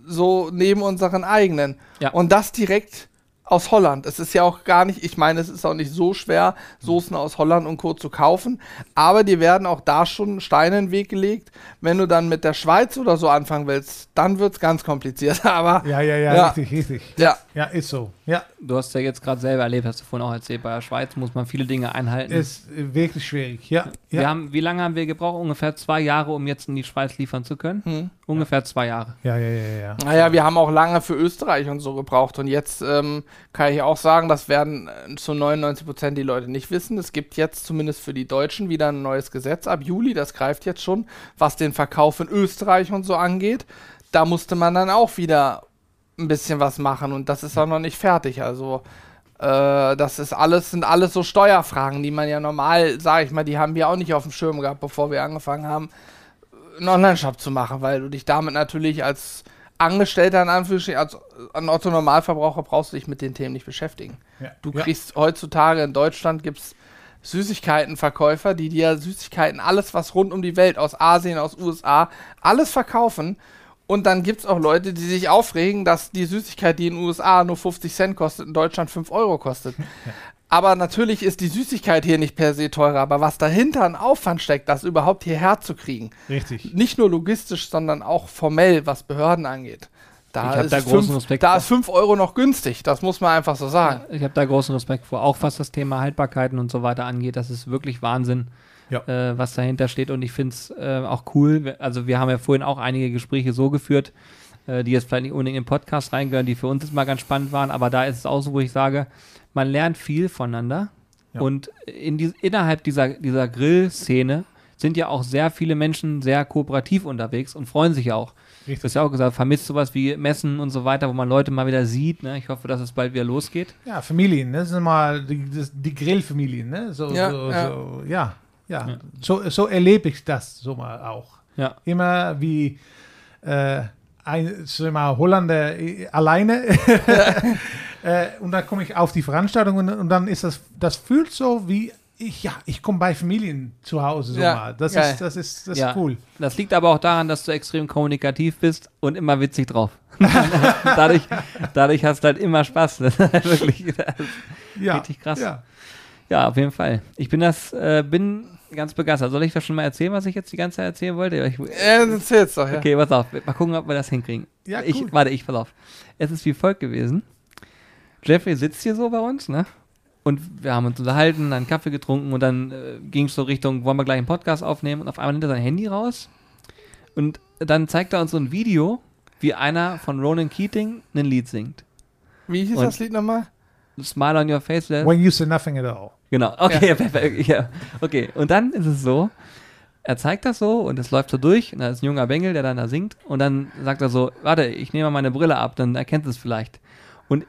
so neben unseren eigenen. Ja. Und das direkt aus Holland. Es ist ja auch gar nicht, ich meine, es ist auch nicht so schwer, Soßen aus Holland und Co. zu kaufen. Aber die werden auch da schon Steine in den Weg gelegt. Wenn du dann mit der Schweiz oder so anfangen willst, dann wird es ganz kompliziert. Aber ja, ja, ja, Ja. richtig, richtig. ja, Ja, ist so. Ja, Du hast ja jetzt gerade selber erlebt, hast du vorhin auch erzählt, bei der Schweiz muss man viele Dinge einhalten. ist wirklich schwierig. Ja, wir ja, haben, wie lange haben wir gebraucht? Ungefähr zwei Jahre, um jetzt in die Schweiz liefern zu können? Hm. Ungefähr zwei Jahre. ja, ja, ja, ja. Naja, wir haben auch lange für Österreich und so gebraucht. Und jetzt ähm, kann ich auch sagen, das werden äh, zu 99 Prozent die Leute nicht wissen. Es gibt jetzt zumindest für die Deutschen wieder ein neues Gesetz ab Juli. Das greift jetzt schon, was den Verkauf in Österreich und so angeht. Da musste man dann auch wieder ein bisschen was machen. Und das ist auch noch nicht fertig. Also äh, das ist alles, sind alles so Steuerfragen, die man ja normal, sage ich mal, die haben wir auch nicht auf dem Schirm gehabt, bevor wir angefangen haben, einen Online-Shop zu machen, weil du dich damit natürlich als Angestellter in Anführungsstrichen, als ein Otto-Normalverbraucher brauchst du dich mit den Themen nicht beschäftigen. ja. Du ja. kriegst heutzutage in Deutschland gibt's Süßigkeitenverkäufer, die dir Süßigkeiten, alles was rund um die Welt, aus Asien, aus USA, alles verkaufen. Und dann gibt's auch Leute, die sich aufregen, dass die Süßigkeit, die in den USA nur 50 Cent kostet, in Deutschland 5 Euro kostet. Aber natürlich ist die Süßigkeit hier nicht per se teurer, aber was dahinter an Aufwand steckt, das überhaupt hierher zu kriegen, Richtig. nicht nur logistisch, sondern auch formell, was Behörden angeht. Da, ist, da fünf, da ist 5 Euro noch günstig, das muss man einfach so sagen. Ich habe da großen Respekt vor, auch was das Thema Haltbarkeiten und so weiter angeht. Das ist wirklich Wahnsinn, Ja. äh, was dahinter steht. Und ich finde es äh, auch cool. Also wir haben ja vorhin auch einige Gespräche so geführt, äh, die jetzt vielleicht nicht unbedingt in den Podcast reingehören, die für uns jetzt mal ganz spannend waren. Aber da ist es auch so, wo ich sage, man lernt viel voneinander. Ja. Und in die, innerhalb dieser, dieser Grill-Szene sind ja auch sehr viele Menschen sehr kooperativ unterwegs und freuen sich auch. Du Richtig. hast ja auch gesagt, vermisst sowas wie Messen und so weiter, wo man Leute mal wieder sieht. Ne? Ich hoffe, dass es bald wieder losgeht. Ja, Familien, ne? das sind mal die, das, die Grillfamilien, ne? So, Ja, so, ja. So, ja, ja. Ja. So, so erlebe ich das so mal auch. Ja. Immer wie äh, ein mal, Holländer äh, alleine. äh, und dann komme ich auf die Veranstaltung und, und dann ist das, das fühlt so wie, ich, ja, ich komme bei Familien zu Hause so Ja, mal. Das geil. ist, das ist, das Ja. ist cool. Das liegt aber auch daran, dass du extrem kommunikativ bist und immer witzig drauf. dadurch, dadurch hast du halt immer Spaß. Das ist wirklich, das ist Ja, richtig krass. Ja. Ja, auf jeden Fall. Ich bin das, äh, bin ganz begeistert. Soll ich das schon mal erzählen, was ich jetzt die ganze Zeit erzählen wollte? Ich, Ja, erzähl's doch, ja. Okay, pass auf. Mal gucken, ob wir das hinkriegen. Ja, ich, cool. Warte, ich, pass auf. Es ist wie folgt gewesen. Jeffrey sitzt hier so bei uns, ne? Und wir haben uns unterhalten, einen Kaffee getrunken und dann äh, ging es so Richtung, wollen wir gleich einen Podcast aufnehmen und auf einmal nimmt er sein Handy raus und dann zeigt er uns so ein Video, wie einer von Ronan Keating ein Lied singt. Wie hieß Und- das Lied nochmal? Smile on your face. When you say nothing at all. Genau, okay, perfekt. Ja. Okay, und dann ist es so, er zeigt das so und es läuft so durch und da ist ein junger Bengel, der dann da singt und dann sagt er so, warte, ich nehme mal meine Brille ab, dann erkennt es vielleicht. Und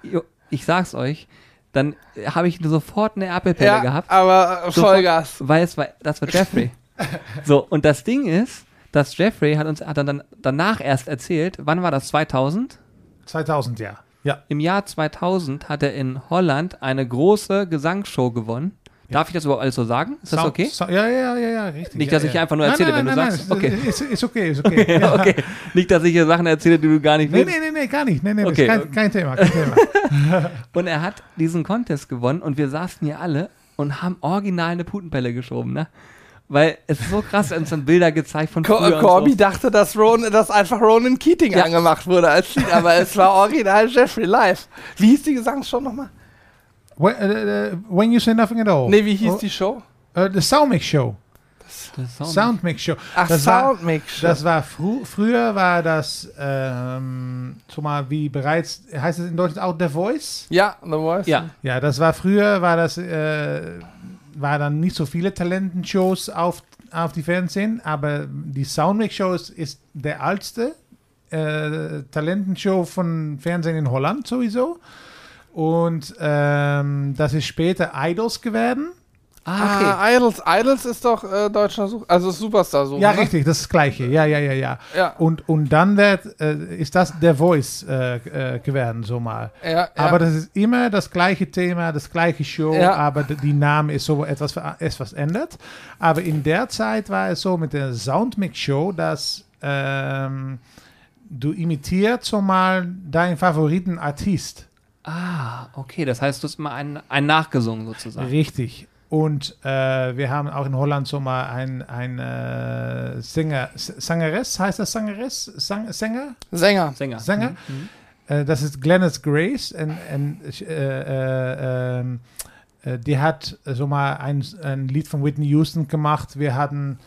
ich sag's euch, dann habe ich sofort eine Erpelpelle Ja, gehabt, aber äh, Sofort- Vollgas. weil es war, das war Jeffrey. so, und das Ding ist, dass Jeffrey hat uns hat dann danach erst erzählt, wann war das, 2000? 2000, ja. Ja. Im Jahr 2000 hat er in Holland eine große Gesangsshow gewonnen. Darf ich das überhaupt alles so sagen? Ist das Sound- okay? So, ja, ja, ja, ja, richtig. Nicht, ja, dass ich ja. einfach nur Nein, erzähle, nein, wenn du nein, sagst, nein, okay. Ist, ist okay, ist okay. Ja, okay. Nicht, dass ich hier Sachen erzähle, die du gar nicht Nee, willst. nee, nee, nee, gar nicht. Nee, nee, Okay. kein, kein Thema, kein Thema. Und er hat diesen Contest gewonnen und wir saßen hier alle und haben original eine Putenpelle geschoben, ne? Weil es ist so krass, uns dann Bilder gezeigt von Co früher Corby so. dachte, dass, Ron, dass einfach Ronan Keating Ja. angemacht wurde als Lied, aber es war original Jeffrey live. Wie hieß die Gesangsshow nochmal? when, uh, uh, when you say nothing at all. Nee, wie hieß Oh, die Show? Uh, the Soundmix Show. Sound- Soundmix Show. Ach, das war- Soundmix Show. Das war frü früher war das, ähm, so mal wie bereits, heißt es in Deutschland auch The Voice? ja, The Voice. Ja, Ja, das war früher, war das, äh, war dann nicht so viele Talentenshows auf, auf die Fernsehen, aber die Soundmix Show ist, der älteste äh, Talentenshow von Fernsehen in Holland sowieso. Und ähm, das ist später Idols geworden. Ah, okay. Ah, Idols. Idols ist doch äh, deutscher Such also Superstar Such. Ja, ne? richtig, das ist das Gleiche. Ja, ja, ja, ja. Ja, Und, und dann wird, äh, ist das der Voice äh, äh, geworden, so mal. ja, ja. Aber das ist immer das gleiche Thema, das gleiche Show, Ja. aber die Name ist so etwas, etwas ändert. Aber in der Zeit war es so mit der Soundmix Show, dass ähm, du imitiert so mal deinen Favoriten Artist. ah, okay. Das heißt, du hast mal einen, einen nachgesungen sozusagen. Richtig. Und äh, wir haben auch in Holland so mal ein, ein äh, Sänger, S- Sängeres, heißt das Sängeres? Sang, Sänger? Sänger. Sänger. Sänger? Mhm. Äh, das ist Glennis Grace. Und, und, äh, äh, ähm, äh, die hat so mal ein, ein Lied von Whitney Houston gemacht. Wir hatten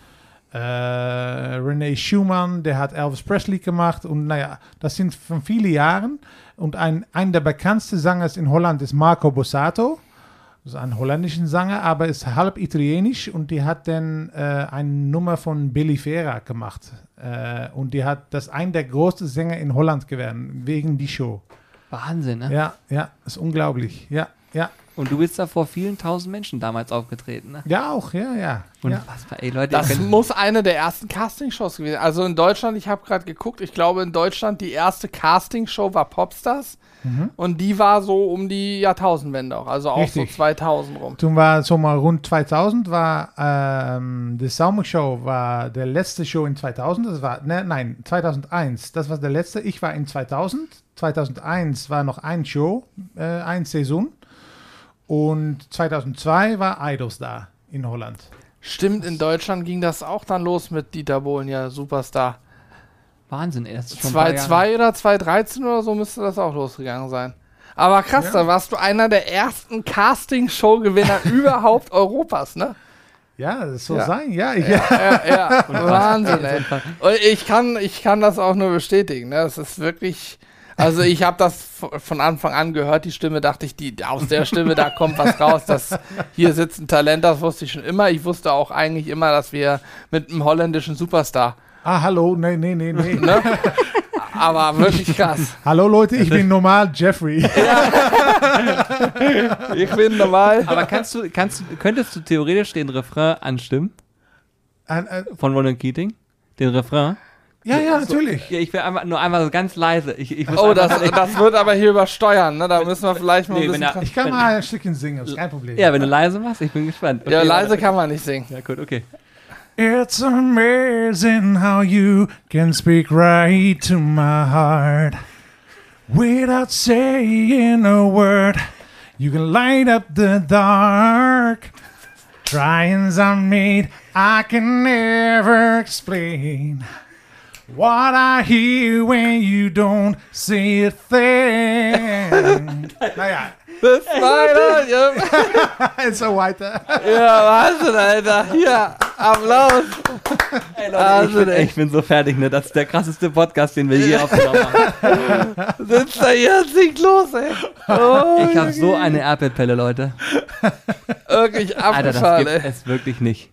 äh, Renee Schumann, der hat Elvis Presley gemacht. Und naja, das sind von vielen Jahren. Und ein, ein der bekanntesten Sänger in Holland ist Marco Bossato. Das ist ein holländischer Sänger, aber ist halb italienisch und die hat dann äh, eine Nummer von Billy Vera gemacht. Äh, und die hat das ein der größten Sänger in Holland geworden, wegen die Show. Wahnsinn, ne? Ja, ja, ist unglaublich. Ja, ja. Und du bist da vor vielen tausend Menschen damals aufgetreten, ne? Ja, auch, ja, ja. Und ja. ey Leute, Das muss eine der ersten Castingshows gewesen sein. Also in Deutschland, ich habe gerade geguckt, ich glaube in Deutschland die erste Castingshow war Popstars Mhm. und die war so um die Jahrtausendwende auch, also auch Richtig. so 2000 rum. Toen war so mal rund 2000 war ähm, die Summer Show war der letzte Show in 2000. Das war ne, nein 2001. Das war der letzte. Ich war in 2000. 2001 war noch ein Show, äh, ein Saison. Und 2002 war Idols da in Holland. Stimmt, in Deutschland ging das auch dann los mit Dieter Bohlen, ja, Superstar. Wahnsinn, ist schon ein paar Jahre- 2002 oder 2013 oder so müsste das auch losgegangen sein. Aber krass, Ja. da warst du einer der ersten Casting-Show-Gewinner überhaupt Europas, ne? Ja, das soll Ja. sein. Ja, Ja, ja, ja. Wahnsinn, ey. Und ich kann, ich kann das auch nur bestätigen. Ne? Das ist wirklich. Also ich habe das von Anfang an gehört, die Stimme, dachte ich, die, aus der Stimme, da kommt was raus. Das, hier sitzt ein Talent, das wusste ich schon immer. Ich wusste auch eigentlich immer, dass wir mit einem holländischen Superstar. Ah, hallo. Nee, nee, nee, nee. Ne? Aber wirklich krass. hallo Leute, ich bin normal Jeffrey. Ich bin normal. Aber kannst du, kannst du, könntest du theoretisch den Refrain anstimmen Und, äh, von Ronan Keating? Den Refrain? Ja, ja, natürlich. Ja, ich will einfach, nur einmal so ganz leise. Ich, ich muss Oh, das, das wird aber hier übersteuern. Ne? Da müssen wir vielleicht mal Nee, ein bisschen. er- Ich kann mal ein Stückchen singen, ist kein Problem. Ja, wenn du leise machst, ich bin gespannt. ja, Okay, leise warte. kann man nicht singen. Ja, gut, okay. It's amazing how you can speak right to my heart without saying a word. You can light up the dark. Tryings I made, I can never explain what I hear when you don't say a thing. naja, Bis weiter. Ja, und so weiter. ja, Wahnsinn, Alter. Hier, Applaus. Ey, Leute, ich, Also, bin, ey. ich bin so fertig, ne? Das ist der krasseste Podcast, den wir je aufgenommen haben. Sitzt da hier singt los, ey. Oh, Ich habe so eine Erdbeerpelle, Leute. wirklich Alter, das abgefahren, gibt ey. es wirklich nicht.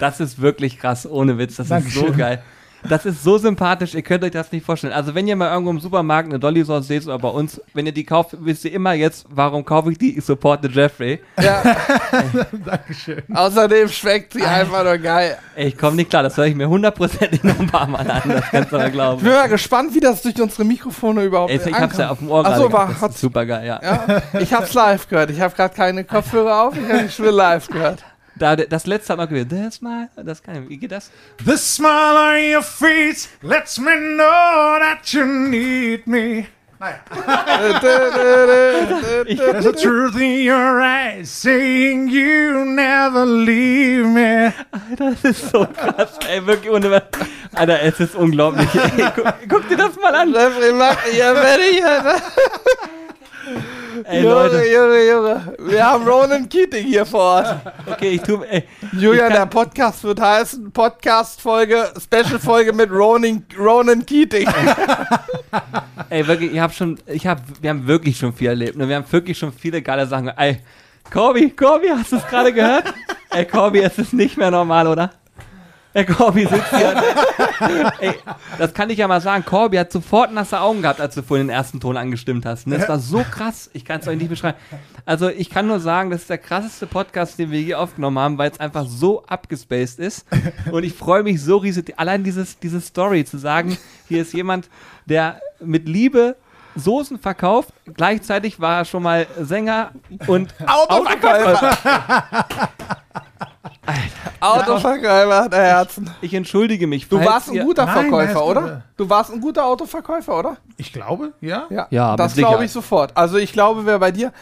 Das ist wirklich krass, ohne Witz. Das ist so Dankeschön. geil. Das ist so sympathisch, ihr könnt euch das nicht vorstellen. Also wenn ihr mal irgendwo im Supermarkt eine Dolly Sauce seht oder bei uns, wenn ihr die kauft, wisst ihr immer jetzt, warum kaufe ich die? Ich supporte Jeffrey. Ja, Dankeschön. außerdem schmeckt sie einfach nur geil. Ey, ich komme nicht klar, das höre ich mir hundertprozentig noch ein paar Mal an, das kannst du aber Ich glauben. bin mal gespannt, wie das durch unsere Mikrofone überhaupt Ey, ich hab's ja auf dem Ohr Ach gerade so, ist super geil, ja. Ja, ich hab's live gehört. Ich habe gerade keine Kopfhörer auf, ich habe die Stimme live gehört. Da, das letzte hat noch gewählt. Mal, das kann ich. Wie geht das? The smile on your face lets me know that you need me. There's a truth in your eyes saying you never leave me. Das ist so krass, ey, wirklich ohne Alter, es ist unglaublich. Ey, guck, guck dir das mal an. Jeffrey macht hier fertig, Alter. Ey, Junge. Junge, Junge. Wir haben Ronan Keating hier vor Ort. Okay, ich tu, ey, Julian, der Podcast wird heißen Podcast-Folge, Special-Folge mit Ronan, Ronan Keating. ey, wirklich, ich hab schon, ich hab, wir haben wirklich schon viel erlebt. Ne? Wir haben wirklich schon viele geile Sachen. Ey, Corby, Corby, hast du es gerade gehört? ey, Corby, es ist nicht mehr normal, oder? Ey, Corby sitzt hier. ey, das kann ich ja mal sagen. Corby hat sofort nasse Augen gehabt, als du vorhin den ersten Ton angestimmt hast. Ne? Das war so krass. Ich kann es euch nicht beschreiben. Also, ich kann nur sagen, das ist der krasseste Podcast, den wir je aufgenommen haben, weil es einfach so abgespaced ist. Und ich freue mich so riesig. Allein dieses, diese Story zu sagen, hier ist jemand, der mit Liebe Soßen verkauft. Gleichzeitig war er schon mal Sänger und Autoverkäufer. Autoverkäufer der Herzen. ich entschuldige mich. Du warst ein guter Nein, Verkäufer, nein, oder? Du warst ein guter Autoverkäufer, oder? Ich glaube, ja. Ja, das mit glaube ich sofort. Also ich glaube, wer bei dir.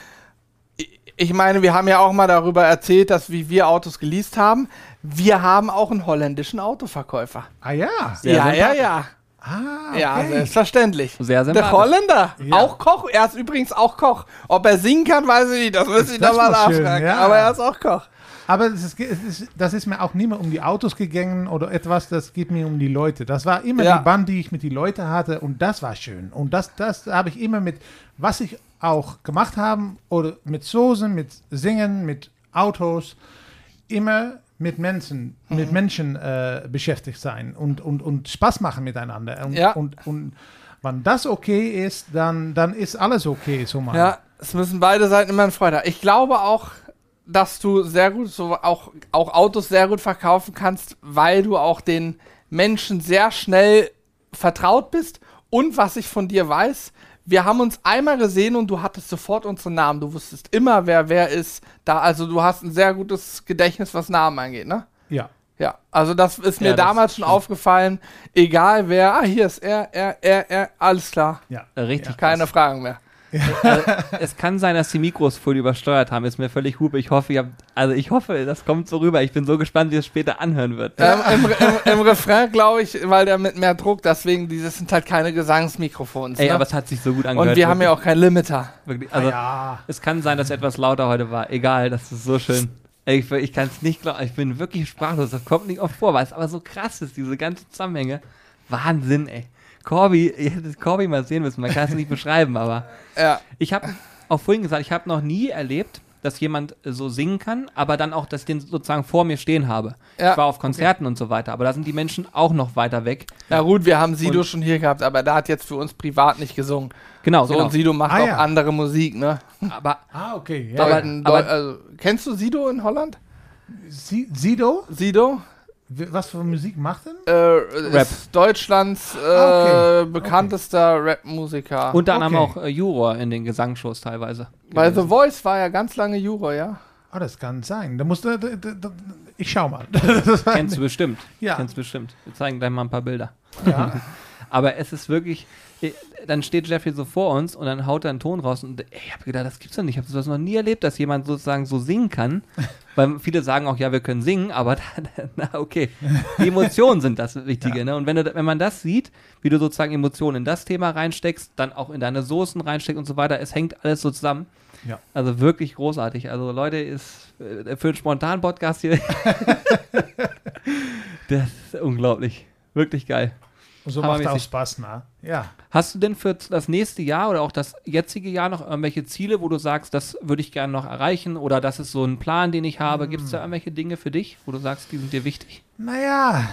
Ich- meine, wir haben ja auch mal darüber erzählt, dass wie wir Autos geleast haben. Wir haben auch einen holländischen Autoverkäufer. Ah ja. Sehr ja, ja, ja. Ah, Ja, okay. selbstverständlich. Sehr Der sympathisch. Holländer, Ja. auch Koch. Er ist übrigens auch Koch. Ob er singen kann, weiß ich nicht. Das müsste ich Das nochmal nachfragen. ja. Aber er ist auch Koch. Aber es ist, das ist mir auch nicht mehr um die Autos gegangen oder etwas, das geht mir um die Leute. Das war immer Ja. die Band, die ich mit den Leuten hatte und das war schön. Und das, das habe ich immer mit, was ich auch gemacht habe, oder mit Soßen, mit Singen, mit Autos, immer mit Menschen, Mhm. mit Menschen äh, beschäftigt sein und, und, und Spaß machen miteinander. Und, Ja. und, und wenn das okay ist, dann, dann ist alles okay, so mal. Ja, es müssen beide Seiten immer eine Freude haben. Ich glaube auch, dass du sehr gut, so auch, auch Autos sehr gut verkaufen kannst, weil du auch den Menschen sehr schnell vertraut bist. Und was ich von dir weiß, wir haben uns einmal gesehen und du hattest sofort unseren Namen. Du wusstest immer, wer wer ist. Da, also du hast ein sehr gutes Gedächtnis, was Namen angeht, ne? ja. Ja, also das ist mir Ja, das damals schon aufgefallen. Egal wer, ah, hier ist er, er, er, er, alles klar. ja. Äh, Richtig Keine Fragen mehr. Es kann sein, dass die Mikros voll übersteuert haben. Ist mir völlig hupe. Ich hoffe, ihr habt, also ich hoffe, das kommt so rüber. Ich bin so gespannt, wie es später anhören wird. Ähm, im, im, Im Refrain glaube ich, weil der mit mehr Druck, deswegen, dieses sind halt keine Gesangsmikrofons. Ey, ne? aber es hat sich so gut angehört. Und wir haben ja auch keinen Limiter. wirklich, also ja. es kann sein, dass etwas lauter heute war. Egal, das ist so schön. Ey, ich, ich kann es nicht glauben. Ich bin wirklich sprachlos. Das kommt nicht oft vor, weil es aber so krass ist, diese ganze Zusammenhänge. Wahnsinn, ey. Corby, ihr hättet Corby mal sehen müssen. Man kann es nicht beschreiben, aber Ja, Ich habe auch vorhin gesagt, ich habe noch nie erlebt, dass jemand so singen kann, aber dann auch, dass ich den sozusagen vor mir stehen habe. Ja. Ich war auf Konzerten und so weiter, aber da sind die Menschen auch noch weiter weg. na gut, wir haben Sido Und- schon hier gehabt, aber der hat jetzt für uns privat nicht gesungen. Genau, So, genau. und Sido macht Ah, auch ja. andere Musik, ne? aber Ah, okay. Ja, Aber-. Deuten- aber- Deu- also, kennst du Sido in Holland? Si- Sido? Sido? Was für Musik macht denn? Äh, Rap. Ist Deutschlands äh, Ah, okay. bekanntester Rap-Musiker. unter anderem Okay. auch äh, Juror in den Gesangsshows teilweise. Bei The. Voice war er ganz lange Juror, ja? Ah, das kann sein. Da musst du, da, da, da, ich schau mal. Kennst du bestimmt. Ja. Kennst du bestimmt. Wir zeigen gleich mal ein paar Bilder. ja. Aber es ist wirklich, äh, dann steht Jeffrey so vor uns und dann haut er einen Ton raus und ey, ich habe gedacht, das gibt's doch nicht. Ich habe das noch nie erlebt, dass jemand sozusagen so singen kann. Weil viele sagen auch, ja, wir können singen, aber na okay, die Emotionen sind das Wichtige. Ja. Ne? Und wenn, du, wenn man das sieht, wie du sozusagen Emotionen in das Thema reinsteckst, dann auch in deine Soßen reinsteckst und so weiter, es hängt alles so zusammen. Ja. Also wirklich großartig. Also Leute, ist äh, für einen spontanen Podcast hier, das ist unglaublich. Wirklich geil. Und so macht auch. Spaß, ne? Ja. Hast du denn für das nächste Jahr oder auch das jetzige Jahr noch irgendwelche Ziele, wo du sagst, das würde ich gerne noch erreichen oder das ist so ein Plan, den ich habe? Gibt es da irgendwelche Dinge für dich, wo du sagst, die sind dir wichtig? Naja,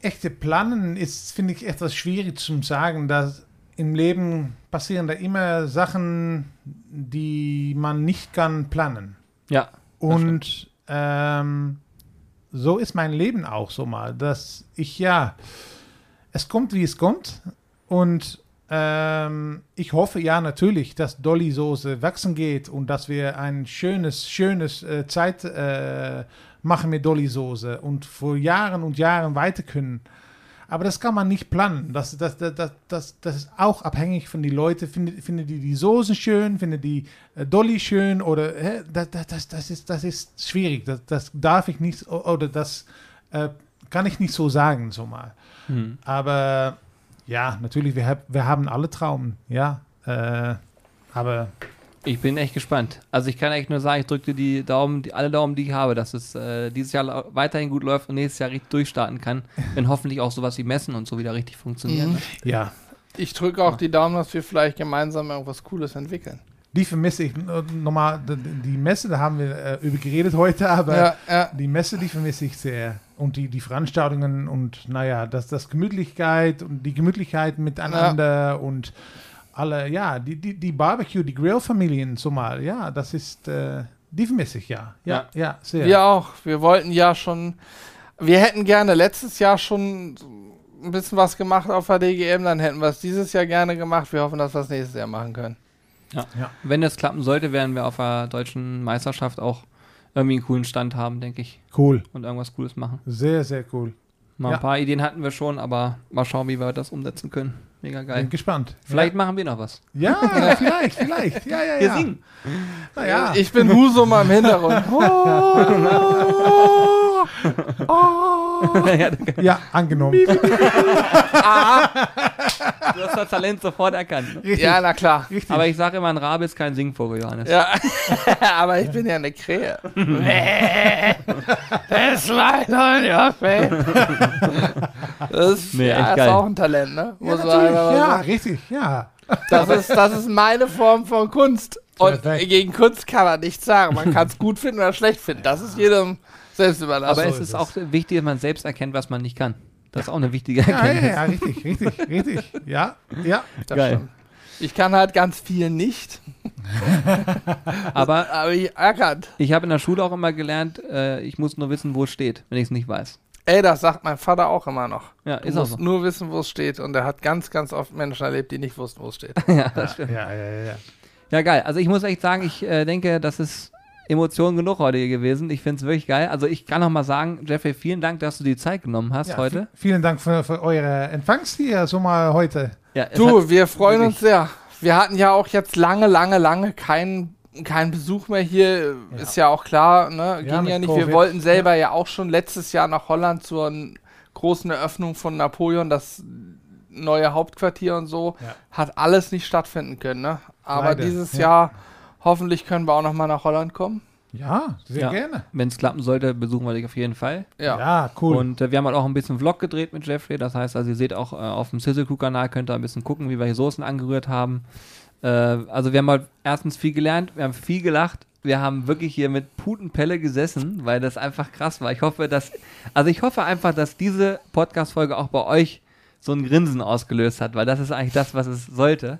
echte Planen ist, finde ich, etwas schwierig zu sagen, dass im Leben passieren da immer Sachen, die man nicht kann planen. Ja. Und ähm, so ist mein Leben auch so mal, dass ich ja, es kommt wie es kommt und ähm, ich hoffe ja natürlich, dass Dolly Soße wachsen geht und dass wir ein schönes, schönes äh, Zeit äh, machen mit Dolly Soße und vor Jahren und Jahren weiter können. Aber das kann man nicht planen. Das, das, das, das, das, ist auch abhängig von den Leuten. Finden finden die die Soßen schön? Finden die äh, Dolly schön? Oder das, das, das, ist, das ist schwierig. Das, das darf ich nicht, oder das äh, kann ich nicht so sagen, so mal. Hm. Aber ja, natürlich, wir, hab, wir haben alle Traum. Ja, äh, aber Ich bin echt gespannt. Also ich kann echt nur sagen, ich drücke dir die Daumen, die, alle Daumen, die ich habe, dass es äh, dieses Jahr weiterhin gut läuft und nächstes Jahr richtig durchstarten kann, wenn hoffentlich auch sowas wie Messen und so wieder richtig funktionieren. Mhm. Ne? ja, Ich drücke auch die Daumen, dass wir vielleicht gemeinsam irgendwas Cooles entwickeln. Die vermisse ich äh, nochmal. Die, Messe, da haben wir äh, über geredet heute, aber Ja, ja. Die Messe, die vermisse ich sehr. Und die, die Veranstaltungen und naja, das, das Gemütlichkeit und die Gemütlichkeit miteinander und alle, ja, die, die, die Barbecue, die Grillfamilien so mal, ja, das ist, äh, die vermisse ich ja. Ja, ja, sehr. Wir auch. Wir wollten ja schon, wir hätten gerne letztes Jahr schon ein bisschen was gemacht auf der DGM, dann hätten wir es dieses Jahr gerne gemacht. Wir hoffen, dass wir es nächstes Jahr machen können. Wenn das klappen sollte, werden wir auf der deutschen Meisterschaft auch irgendwie einen coolen Stand haben, denke ich, Cool. und irgendwas Cooles machen. Sehr, sehr cool. Mal Ja. ein paar Ideen hatten wir schon, aber mal schauen, wie wir das umsetzen können. Mega geil. Bin gespannt. Vielleicht machen wir noch was. Ja, ja vielleicht, vielleicht. Ja, ja, Wir ja. singen. Naja. Ich bin Husum im Hintergrund. Oh, oh. ja, du Ja, angenommen. hast das Talent sofort erkannt. Ne? Ja, na klar. richtig. Aber ich sage immer, ein Rabe ist kein Singvogel, Johannes. Ja, aber ich bin ja eine Krähe. das ja, ist, Nee, ja, ist auch ein Talent, ne? ja, Muss man einfach mal ja, sagen. richtig. Ja. Das ist, das ist meine Form von Kunst. Und gegen Kunst kann man nichts sagen. Man kann es gut finden oder schlecht finden. Das ist jedem selbst überlassen. Aber so es ist auch wichtig, dass man selbst erkennt, was man nicht kann. Das ist auch eine wichtige Ja, ja, Erkenntnis. ja, richtig, richtig, richtig. Ja, ja. Das geil. stimmt. Ich kann halt ganz viel nicht, Aber aber ich erkannt. ich habe in der Schule auch immer gelernt, äh, ich muss nur wissen, wo es steht, wenn ich es nicht weiß. Ey, das sagt mein Vater auch immer noch. Ja, Du ist auch musst so. nur wissen, wo es steht. Und er hat ganz, ganz oft Menschen erlebt, die nicht wussten, wo es steht. ja, das stimmt. Ja, ja, ja, ja. Ja, geil. Also ich muss echt sagen, ich äh, denke, das ist Emotion genug heute hier gewesen. Ich finde es wirklich geil. Also ich kann noch mal sagen, Jeffrey, vielen Dank, dass du die Zeit genommen hast ja heute. vi- Vielen Dank für, für eure Empfangs hier so mal heute. Ja, Du, wir freuen wirklich- uns sehr. Wir hatten ja auch jetzt lange, lange, lange keinen keinen Besuch mehr hier. Ja. Ist ja auch klar, ne? Ging Ja, ja, nicht. Wir Covid. wollten selber ja. auch schon letztes Jahr nach Holland zur großen Eröffnung von Napoleon, das neue Hauptquartier und so. Ja. Hat alles nicht stattfinden können, ne? Aber Leider, dieses ja. Jahr, hoffentlich können wir auch noch mal nach Holland kommen. Ja, sehr Ja. gerne. Wenn es klappen sollte, besuchen wir dich auf jeden Fall. Ja. Ja, cool. Und äh, wir haben halt auch ein bisschen Vlog gedreht mit Jeffrey. Das heißt, also ihr seht auch äh, auf dem Sizzle Crew Kanal könnt ihr ein bisschen gucken, wie wir hier Soßen angerührt haben. Äh, also wir haben halt erstens viel gelernt, wir haben viel gelacht. Wir haben wirklich hier mit Putenpelle gesessen, weil das einfach krass war. Ich hoffe, dass, also ich hoffe einfach, dass diese Podcast-Folge auch bei euch so ein Grinsen ausgelöst hat, weil das ist eigentlich das, was es sollte.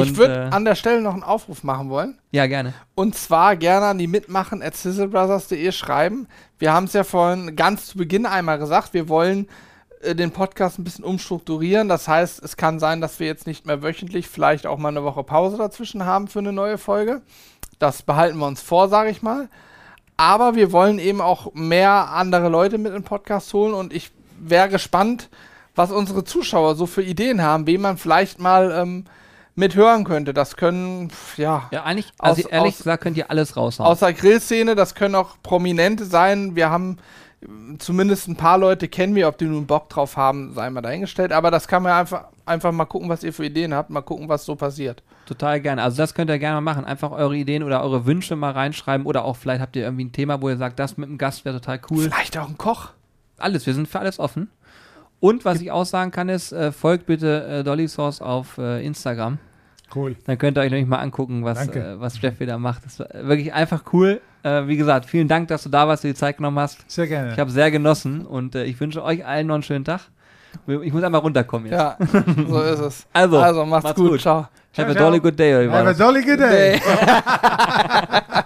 Und, ich würde äh, an der Stelle noch einen Aufruf machen wollen. ja, gerne. Und zwar gerne an die mitmachen at sizzlebrothers.de schreiben. Wir haben es ja vorhin ganz zu Beginn einmal gesagt, wir wollen äh, den Podcast ein bisschen umstrukturieren. Das heißt, es kann sein, dass wir jetzt nicht mehr wöchentlich, vielleicht auch mal eine Woche Pause dazwischen haben für eine neue Folge. Das behalten wir uns vor, sage ich mal. Aber wir wollen eben auch mehr andere Leute mit in den Podcast holen und ich wäre gespannt, was unsere Zuschauer so für Ideen haben, wen man vielleicht mal ähm, mithören könnte. Das können, ja, Ja, eigentlich, also Aus- ehrlich aus- gesagt, könnt ihr alles raushauen. aus der Grillszene, das können auch Prominente sein. Wir haben äh, zumindest ein paar Leute kennen wir, ob die nun Bock drauf haben, sei mal dahingestellt. Aber das kann man einfach, einfach mal gucken, was ihr für Ideen habt, mal gucken, was so passiert. Total gerne. Also das könnt ihr gerne mal machen. Einfach eure Ideen oder eure Wünsche mal reinschreiben oder auch vielleicht habt ihr irgendwie ein Thema, wo ihr sagt, das mit einem Gast wäre total cool. Vielleicht auch ein Koch. Alles, wir sind für alles offen. Und was ich auch sagen kann ist, äh, folgt bitte äh, Dolly Sauce auf äh, Instagram. cool. Dann könnt ihr euch nämlich mal angucken, was, äh, was Jeff wieder macht. Das war wirklich einfach cool. Äh, wie gesagt, vielen Dank, dass du da warst, dir die Zeit genommen hast. Sehr gerne. Ich habe sehr genossen und äh, ich wünsche euch allen noch einen schönen Tag. Ich muss einmal runterkommen jetzt. Ja, so ist es. Also, Also macht's, macht's gut. gut. Ciao. Have a Ciao, jolly ciao. good day. Have a das? jolly good day. Nee.